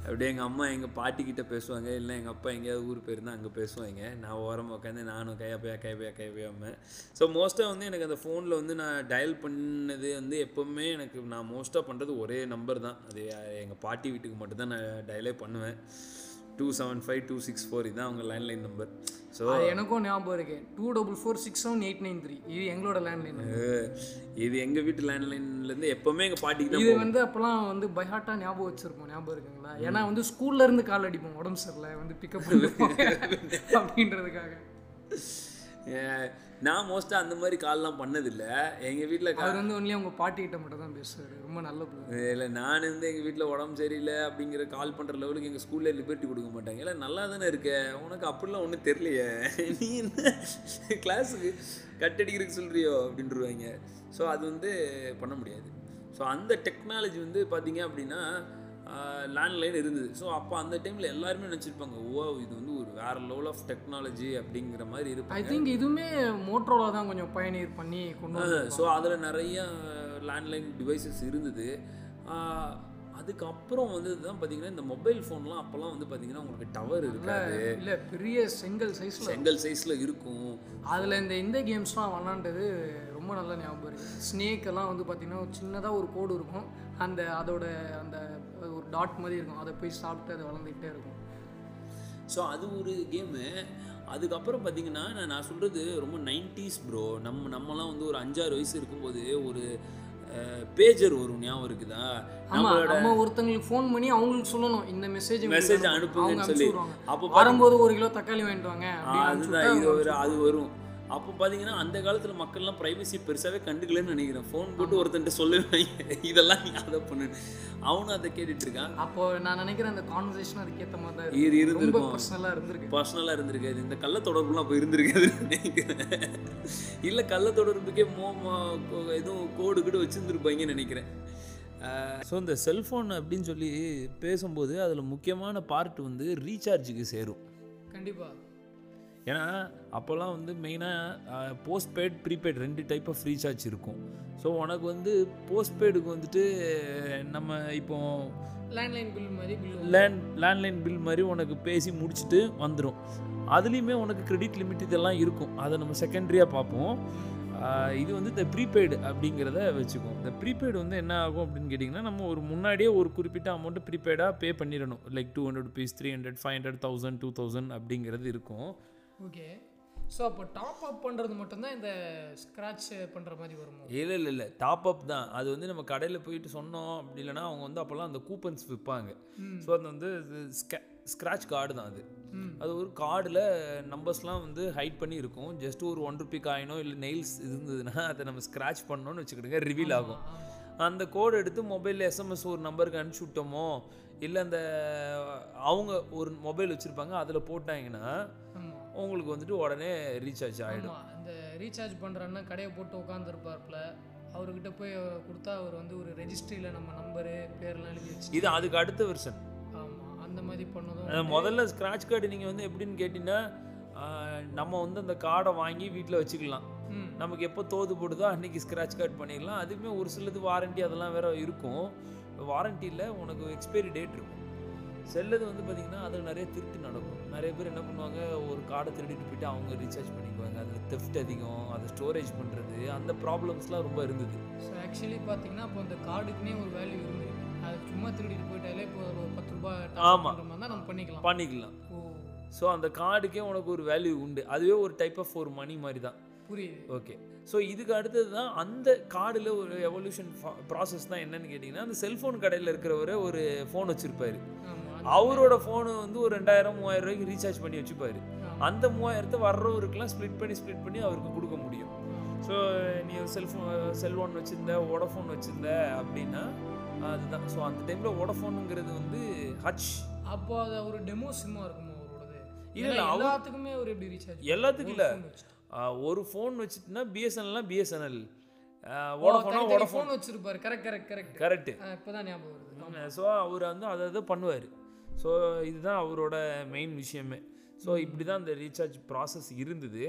அப்படியே எங்கள் அம்மா எங்கள் பாட்டி கிட்ட பேசுவாங்க. இல்லை எங்கள் அப்பா எங்கேயாவது ஊர் போயிருந்தா அங்கே பேசுவாங்க. நான் ஓரமாக உட்காந்து நானும் கையாப்பையா கைப்பையா கைப்பையாமல் ஸோ மோஸ்ட்டாக வந்து எனக்கு அந்த ஃபோனில் வந்து நான் டயல் பண்ணது வந்து எப்போவுமே எனக்கு நான் மோஸ்ட்டாக பண்ணுறது ஒரே நம்பர் தான். அது எங்கள் பாட்டி வீட்டுக்கு மட்டும்தான் நான் டயலே பண்ணுவேன். Two seven five two six four இதுதான் அவங்க லேண்ட்லைன் நம்பர் ஸோ எனக்கும் ஞாபகம் இருக்கு. Two double four six seven eight nine three இது எங்களோட லேண்ட்லைன் இது எங்கள் வீட்டு லேண்ட்லைன்லேருந்து எப்போவுமே எங்கள் பாட்டிக்கு தான் இது வந்து அப்போலாம் வந்து பைஹாட்டா ஞாபகம் வச்சிருப்போம். ஞாபகம் இருக்குங்களா? ஏன்னா வந்து ஸ்கூல்ல இருந்து கால் அடிப்போம். உடம்பு சரியில்லை வந்து பிக்கப் பண்ணுவாங்க அப்படின்றதுக்காக. நான் மோஸ்ட்டாக அந்த மாதிரி கால்லாம் பண்ணதில்லை. எங்கள் வீட்டில் அவர் வந்து ஒன்லி அவங்க பாட்டிகிட்ட மட்டும் தான் பேசுவார். ரொம்ப நல்ல பிள்ளை. இல்லை நான் வந்து எங்கள் வீட்டில் உடம்பு சரியில்லை அப்படிங்கிற கால் பண்ணுற லெவலுக்கு எங்கள் ஸ்கூலில் லிபர்ட்டி கொடுக்க மாட்டாங்க. இல்லை நல்லா தானே இருக்க. உனக்கு அப்படிலாம் ஒன்றும் தெரியலையே. நீ என்ன கிளாஸுக்கு கட் அடிக்கிறதுக்கு சொல்கிறியோ அப்படின்றவாங்க. ஸோ அது வந்து பண்ண முடியாது. ஸோ அந்த டெக்னாலஜி வந்து பார்த்தீங்க அப்படின்னா லேண்ட்லைன் இருந்தது. ஸோ அப்போ அந்த டைமில் எல்லாருமே நினச்சிருப்பாங்க ஓ இது வந்து ஒரு வேறு லெவல் ஆஃப் டெக்னாலஜி அப்படிங்கிற மாதிரி ஐ இருப்பாங்க திங்க் இதுவுமே மோட்ரோலா தான் கொஞ்சம் பயனீர் பண்ணி கொண்டு ஸோ அதில் நிறைய லேண்ட்லைன் டிவைசஸ் இருந்தது. அதுக்கப்புறம் வந்து தான் பார்த்தீங்கன்னா இந்த மொபைல் ஃபோன்லாம் அப்போல்லாம் வந்து பார்த்தீங்கன்னா உங்களுக்கு டவர் இருக்காது. இல்லை பெரிய செங்கல் சைஸில் செங்கல் சைஸில் இருக்கும். அதில் இந்த இந்த கேம்ஸ்லாம் விளாண்டது ரொம்ப நல்ல ஞாபகம் இருக்குது ஸ்னேக் எல்லாம் வந்து பார்த்தீங்கன்னா ஒரு சின்னதாக ஒரு கோடு இருக்கும். அந்த அதோட அந்த டாட் மாதிரி இருக்கும். அதை போய் சாப்பிட்டு அது வளர்ந்துக்கிட்டே இருக்கும். ஸோ அது ஒரு கேமு அதுக்கப்புறம் பார்த்தீங்கன்னா நான் நான் சொல்கிறது ரொம்ப நைன்டிஸ் ப்ரோ நம்ம நம்மலாம் வந்து ஒரு அஞ்சாறு வயசு இருக்கும்போது ஒரு பேஜர் வரும் ஞாபகம் இருக்குதா? ஆமா நம்ம ஒருத்தங்களுக்கு ஃபோன் பண்ணி அவங்களுக்கு சொல்லணும். இந்த மெசேஜ் மெசேஜ் அனுப்புங்கன்னு சொல்லி. அப்போ வரும்போது ஒரு கிலோ தக்காளி வாங்கிட்டு வாங்க. அதுதான் இது ஒரு அது வரும். அப்போ பார்த்தீங்கன்னா அந்த காலத்தில் மக்கள்லாம் ப்ரைவசி பெருசாகவே கண்டுக்கலன்னு நினைக்கிறேன். ஃபோன் போட்டு ஒருத்தன்ட்ட சொல்லுவாங்க. இதெல்லாம் நீ அதை பண்ணு. அவனும் அதை கேட்டுட்டு இருக்கான். அப்போ நான் நினைக்கிறேன் அந்த கான்வர்சேஷன் அதுக்கேற்ற மாதிரி தான் இது இருந்திருக்கும் பர்சனலாக இருந்திருக்கு. பர்சனலாக இருந்திருக்காது. இந்த கள்ள தொடர்புலாம் அப்போ இருந்திருக்காதுன்னு நினைக்கிறேன். இல்லை கள்ள தொடர்புக்கே மோமா எதுவும் கோடு கீடு வச்சுருந்துருப்பாங்கன்னு நினைக்கிறேன். ஸோ இந்த செல்ஃபோன் அப்படின்னு சொல்லி பேசும்போது அதில் முக்கியமான பார்ட் வந்து ரீசார்ஜுக்கு சேரும். கண்டிப்பா. ஏன்னா அப்போல்லாம் வந்து மெயினாக போஸ்ட்பெய்ட் ப்ரீபெய்ட் ரெண்டு டைப் ஆஃப் ரீசார்ஜ் இருக்கும். ஸோ உனக்கு வந்து போஸ்ட்பெய்டுக்கு வந்துட்டு நம்ம இப்போ லேண்ட்லைன் பில் மாதிரி லேண்ட் லேண்ட்லைன் பில் மாதிரி உனக்கு பேசி முடிச்சுட்டு வந்துடும் அதுலேயுமே உனக்கு கிரெடிட் லிமிட் இதெல்லாம் இருக்கும். அதை நம்ம செகண்டரியாக பார்ப்போம். இது வந்து இந்த ப்ரீபெய்டு அப்படிங்கிறத வச்சுக்குவோம். இந்த ப்ரீபெய்டு வந்து என்ன ஆகும் அப்படின்னு கேட்டிங்கன்னா நம்ம ஒரு முன்னாடியே ஒரு குறிப்பிட்ட அமௌண்ட்டு ப்ரீபெய்டாக பே பண்ணிடணும். Like two hundred rupees three hundred five hundred thousand two thousand அப்படிங்கிறது இருக்கும். ஓகே. ஸோ அப்போ டாப் அப் பண்ணுறது மட்டும்தான் இந்த ஸ்க்ராட்ச் பண்ணுற மாதிரி வருமோ? இல்லை இல்லை இல்லை. டாப் அப் தான். அது வந்து நம்ம கடையில் போயிட்டு சொன்னோம் அப்படி இல்லைன்னா அவங்க வந்து அப்போல்லாம் அந்த கூப்பன்ஸ் விற்பாங்க. ஸோ அது வந்து ஸ்க்ராட்ச் கார்டு தான் அது. அது ஒரு கார்டில் நம்பர்ஸ்லாம் வந்து ஹைட் பண்ணி இருக்கும். ஜஸ்ட் ஒரு ஒன் ருபி காயினோ இல்லை நெயில்ஸ் இருந்ததுன்னா அதை நம்ம ஸ்க்ராட்ச் பண்ணோன்னு வச்சுக்கிடுங்க ரிவீல் ஆகும். அந்த கோடு எடுத்து மொபைலில் எஸ்எம்எஸ் ஒரு நம்பருக்கு அனுப்பிச்சி விட்டோமோ இல்லை அந்த அவங்க ஒரு மொபைல் வச்சுருப்பாங்க அதில் போட்டாங்கன்னா உங்களுக்கு வந்துட்டு உடனே ரீசார்ஜ் ஆகிடும் இந்த ரீசார்ஜ் பண்ணுறன்னா கடையை போட்டு உட்காந்துருப்பார்ல அவர்கிட்ட போய் கொடுத்தா அவர் வந்து ஒரு ரெஜிஸ்ட்ரியில் நம்ம நம்பரு பேர்லாம் எழுதி வச்சு இது அதுக்கு அடுத்த வெர்ஷன் ஆமாம் அந்த மாதிரி பண்ணதும் முதல்ல ஸ்க்ராட்ச் கார்டு நீங்கள் வந்து எப்படின்னு கேட்டிங்கன்னா நம்ம வந்து அந்த கார்டை வாங்கி வீட்டில் வச்சுக்கலாம். நமக்கு எப்போ தோது போடுதோ அன்றைக்கி ஸ்க்ராட்ச் கார்டு பண்ணிடலாம். அதுவுமே ஒரு சிலது வாரண்டி அதெல்லாம் வேற இருக்கும். வாரண்டியில் உனக்கு எக்ஸ்பைரி டேட் இருக்கும். செல்லது வந்து பார்த்திங்கன்னா அதில் நிறைய திருட்டு நடக்கும். நிறைய பேர் என்ன பண்ணுவாங்க ஒரு கார்டை திருடிட்டு போயிட்டு அவங்க ரீசார்ஜ் பண்ணிக்குவாங்க. அதில் தெஃப்ட் அதிகம் அதை ஸ்டோரேஜ் பண்ணுறது அந்த ப்ராப்ளம்ஸ்லாம் ரொம்ப இருந்தது. ஸோ ஆக்சுவலி பார்த்தீங்கன்னா அப்போ அந்த கார்டுக்குனே ஒரு வேல்யூ இருந்தது. அது சும்மா திருடிட்டு போயிட்டாலே இப்போ ஒரு பத்து ரூபாய் ஆமா. பண்ணுற மாதிரி தான் நம்ம பண்ணிக்கலாம். பண்ணிக்கலாம். ஸோ அந்த கார்டுக்கே உனக்கு ஒரு வேல்யூ உண்டு. அதுவே ஒரு டைப் ஆஃப் ஒரு மணி மாதிரி தான். புரியுது. ஓகே ஸோ இதுக்கு அடுத்தது தான் அந்த கார்டில் ஒரு எவல்யூஷன் ப்ராசஸ் தான் என்னன்னு கேட்டிங்கன்னா அந்த செல்ஃபோன் கடையில் இருக்கிறவரை ஒரு ஃபோன் வச்சுருப்பாரு. ஆமாம் அவரோட ஃபோனு வந்து ஒரு ரெண்டாயிரம் மூவாயிரம் ரூபாய்க்கு ரீசார்ஜ் பண்ணி வச்சுப்பாரு. அந்த மூவாயிரத்தை வர்றவருக்கெல்லாம் ஸ்ப்ளிட் பண்ணி ஸ்ப்ளிட் பண்ணி அவருக்கு கொடுக்க முடியும். ஸோ நீ செல்ஃபோன் செல்ஃபோன் வச்சுருந்த வோடஃபோன் வச்சுருந்த அப்படின்னா அதுதான். ஸோ அந்த டைமில் வோடஃபோனுங்கிறது வந்து ஹச் அப்போ அது ஒரு டெமோ சிம்மா இருக்குமா அவரோடது? இல்ல, எல்லாத்துக்குமே அவர் எப்படி ரீசார்ஜ் எல்லாத்துக்கும் இல்லை. ஒரு ஃபோன் வச்சுட்டுனா பிஎஸ்என்எல்லாம் பிஎஸ்என்எல் வோடஃபோனா வோடஃபோன் ஃபோன் வச்சிருப்பாரு. கரெக்ட் கரெக்ட் கரெக்ட் கரெக்டு இப்போதான் ஞாபகம் வருது. ஸோ அவர் வந்து அதை பண்ணுவார். ஸோ இதுதான் அவரோட மெயின் விஷயமே. ஸோ இப்படி தான் அந்த ரீசார்ஜ் ப்ராசஸ் இருந்தது.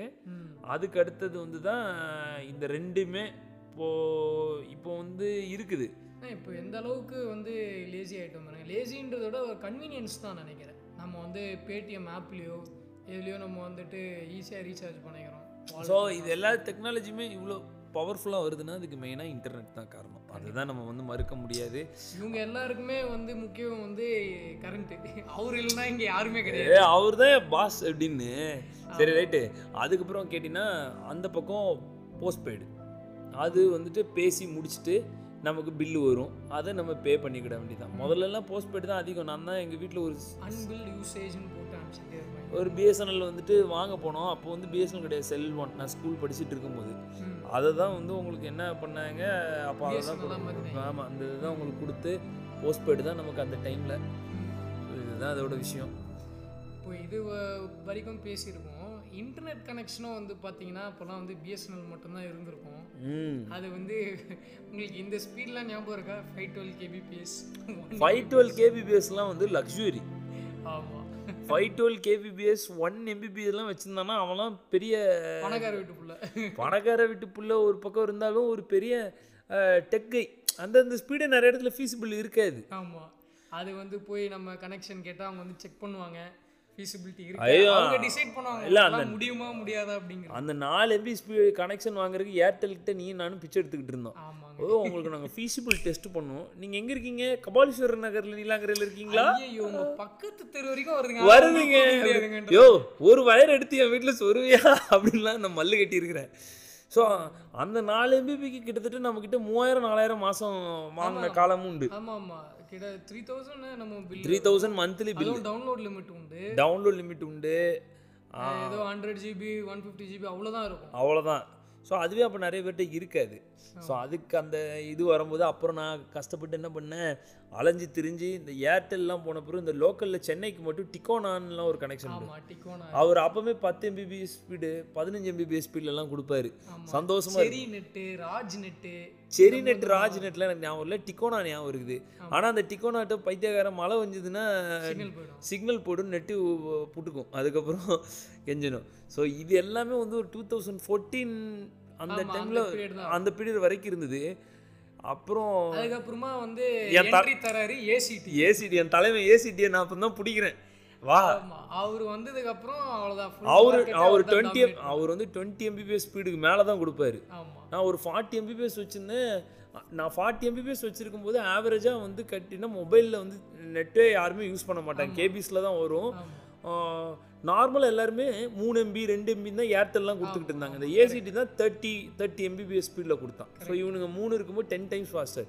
அதுக்கு அடுத்தது வந்து தான் இந்த ரெண்டுமே இப்போ இப்போ வந்து இருக்குது. இப்போ எந்த அளவுக்கு வந்து லேசி ஆகிட்டோம் பாருங்க. லேசின்றத விட ஒரு கன்வீனியன்ஸ் தான் நினைக்கிறேன். நம்ம வந்து பேடிஎம் ஆப்லேயோ எதுலேயோ நம்ம வந்துட்டு ஈஸியாக ரீசார்ஜ் பண்ணிக்கிறோம். ஸோ இது எல்லா டெக்னாலஜியுமே இவ்வளோ பவர்ஃபுல்லாக வருதுன்னா அதுக்கு மெயினாக இன்டர்நெட் தான் காரணம். அதுதான் நம்ம வந்து மறுக்க முடியாது. இவங்க எல்லாருக்குமே வந்து முக்கியம் வந்து கரண்ட்டு அவர் இல்லைன்னா இங்கே யாருமே கிடையாது. அவர் தான் பாஸ் அப்படின்னு சரி ரைட்டு அதுக்கப்புறம் கேட்டிங்கன்னா அந்த பக்கம் போஸ்ட்பெய்டு அது வந்துட்டு பேசி முடிச்சுட்டு நமக்கு பில்லு வரும். அதை நம்ம பே பண்ணிக்கிட வேண்டியதான் முதல்லலாம் போஸ்ட்பெய்டு தான் அதிகம். நான் தான் எங்கள் வீட்டில் ஒரு அன்பில்ட் யூசேஜ்னு போட்டு அனுப்பிச்சிட்டே ஒரு பிஎஸ்என்எல் வந்துட்டு வாங்க போனோம். அப்போ வந்து பிஎஸ்என்எல் கிடையாது. செல் ஒன் நான் ஸ்கூல் படிச்சுட்டு இருக்கும்போது. அதை தான் வந்து உங்களுக்கு என்ன பண்ணாங்க? அப்போ அதை தான். ஆமாம் அந்த இதுதான் உங்களுக்கு கொடுத்து போஸ்ட்பெய்டு தான் நமக்கு அந்த டைமில் இதுதான் அதோட விஷயம். இப்போ இது வரைக்கும் பேசியிருக்கோம். இன்டர்நெட் கனெக்ஷனும் வந்து பார்த்தீங்கன்னா அப்போல்லாம் வந்து பிஎஸ்என்எல் மட்டும்தான் இருந்திருக்கும். அது வந்து உங்களுக்கு இந்த ஸ்பீட்லாம் ஞாபகம் இருக்கா? Five twelve kbps five twelve கேபிபிஎஸ்லாம் வந்து லக்ஸுரி ஆமாம் ஃபைவ் டுவெல் கேபிபிஎஸ் ஒன் எம்பிபிஎஸ்லாம் வச்சுருந்தானா அவன்லாம் பெரிய பணக்கார வீட்டுக்குள்ள பணக்கார வீட்டு புள்ள ஒரு பக்கம் இருந்தாலும் ஒரு பெரிய டெக்கை அந்தந்த ஸ்பீடு நிறைய இடத்துல ஃபீஸிபிள் இருக்காது. ஆமாம் அது வந்து போய் நம்ம கனெக்ஷன் கேட்டால் அவங்க வந்து செக் பண்ணுவாங்க. ஃபீஸிபிலிட்டி. இருக்கு. இல்ல, முடியுமா முடியாதா? அப்படிங்கிற அந்த நாலு எம்பி கனெக்ஷன் வாங்குறதுக்கு ஏர்டெல்கிட்ட நீ நானும் பிச்சை எடுத்துக்கிட்டு இருந்தோம். ஓ உங்களுக்கு நாங்கள் ஃபீஸிபிள் டெஸ்ட் பண்ணோம். நீங்கள் எங்கே இருக்கீங்க? கபாலீஸ்வரர் நகரில் நீலாங்கரையில் இருக்கீங்களா? ஐயோ உங்க பக்கத்து தெரு வரைக்கும் வருதுங்க. வருதுங்க. யோ ஒரு வயர் எடுத்து என் வீட்டில் சொருவியா? அப்படின்லாம் நான் மல்லு கட்டியிருக்கிறேன். ஸோ அந்த நாலு எம்பிபிக்கு கிட்டத்தட்ட நம்மக்கிட்ட மூவாயிரம் நாலாயிரம் மாதம் வாங்கின காலமும் உண்டு கிட்ட த்ரீ தௌசண்ட் நம்ம bill three thousand monthly bill download limit உண்டு. டவுன்லோட் லிமிட் உண்டு. ஏதோ hundred GB one fifty GB அவ்வளோதான் இருக்கும். அவ்வளோதான் ஸோ அதுவே அப்போ நிறைய பேர்கிட்ட இருக்காது. ஸோ அதுக்கு அந்த இது வரும்போது அப்புறம் நான் கஷ்டப்பட்டு என்ன பண்ணேன்? அலைஞ்சு திரிஞ்சு இந்த ஏர்டெல்லாம் போன பிறகு இந்த லோக்கலில் சென்னைக்கு மட்டும் டிகோனான்லாம் ஒரு கனெக்ஷன் டிக்கோனா அவர் அப்பவுமே பத்து எம்பிபிஎஸ் ஸ்பீடு பதினஞ்சு எம்பிபிஎஸ் ஸ்பீட்லலாம் கொடுப்பாரு. சந்தோஷமா Cheri net Raj net Cheri net Raj நெட்லாம் எனக்கு ஞாபகம் இல்லை டிக்கோனா ஞாபகம் இருக்குது. ஆனால் அந்த டிக்கோனாட்ட பைத்தியக்கார மழை வந்ததுன்னா சிக்னல் போடும் நெட்டு புட்டுக்கும். அதுக்கப்புறம் கெஞ்சணும் ஸோ இது எல்லாமே வந்து ஒரு டூ தௌசண்ட் ஃபோர்டீன் அந்த டைமில் அந்த பீரியட் வரைக்கும் இருந்தது. அப்புறம் அதுக்கப்புறமா வந்து என் த- என்ட்ரி தராரு ஏசிடி ஏசிடி என் தலைவன் ஏசிடியை நான் அப்போ தான் பிடிக்கிறேன். வா. அவர் வந்ததுக்கு அப்புறம் அவ்வளவுதான். Full அவர் அவர் டுவெண்ட்டி. அவர் வந்து டுவெண்ட்டி எம்பிபிஎஸ் ஸ்பீடுக்கு மேலே தான் கொடுப்பாரு நான் ஒரு ஃபார்ட்டி எம்பிபிஎஸ் வச்சுருந்தேன். நான் ஃபார்ட்டி எம்பிபிஎஸ் வச்சுருக்கும் போது ஆவரேஜாக வந்து கட்டினா மொபைலில் வந்து நெட்டே யாருமே யூஸ் பண்ண மாட்டாங்க. கேபிஸில் தான் வரும். நார்மலாக எல்லாருமே மூணு எம்பி ரெண்டு எம்பி தான் ஏர்டெல்லாம் கொடுத்துக்கிட்டு இருந்தாங்க. இந்த ஏசிடி தான் தேர்ட்டி தேர்ட்டி எம்பிபிஎஸ் ஸ்பீடில் கொடுத்தான். ஸோ இவனுங்க மூணு இருக்கும்போது டென் டைம்ஸ் ஃபாஸ்டர்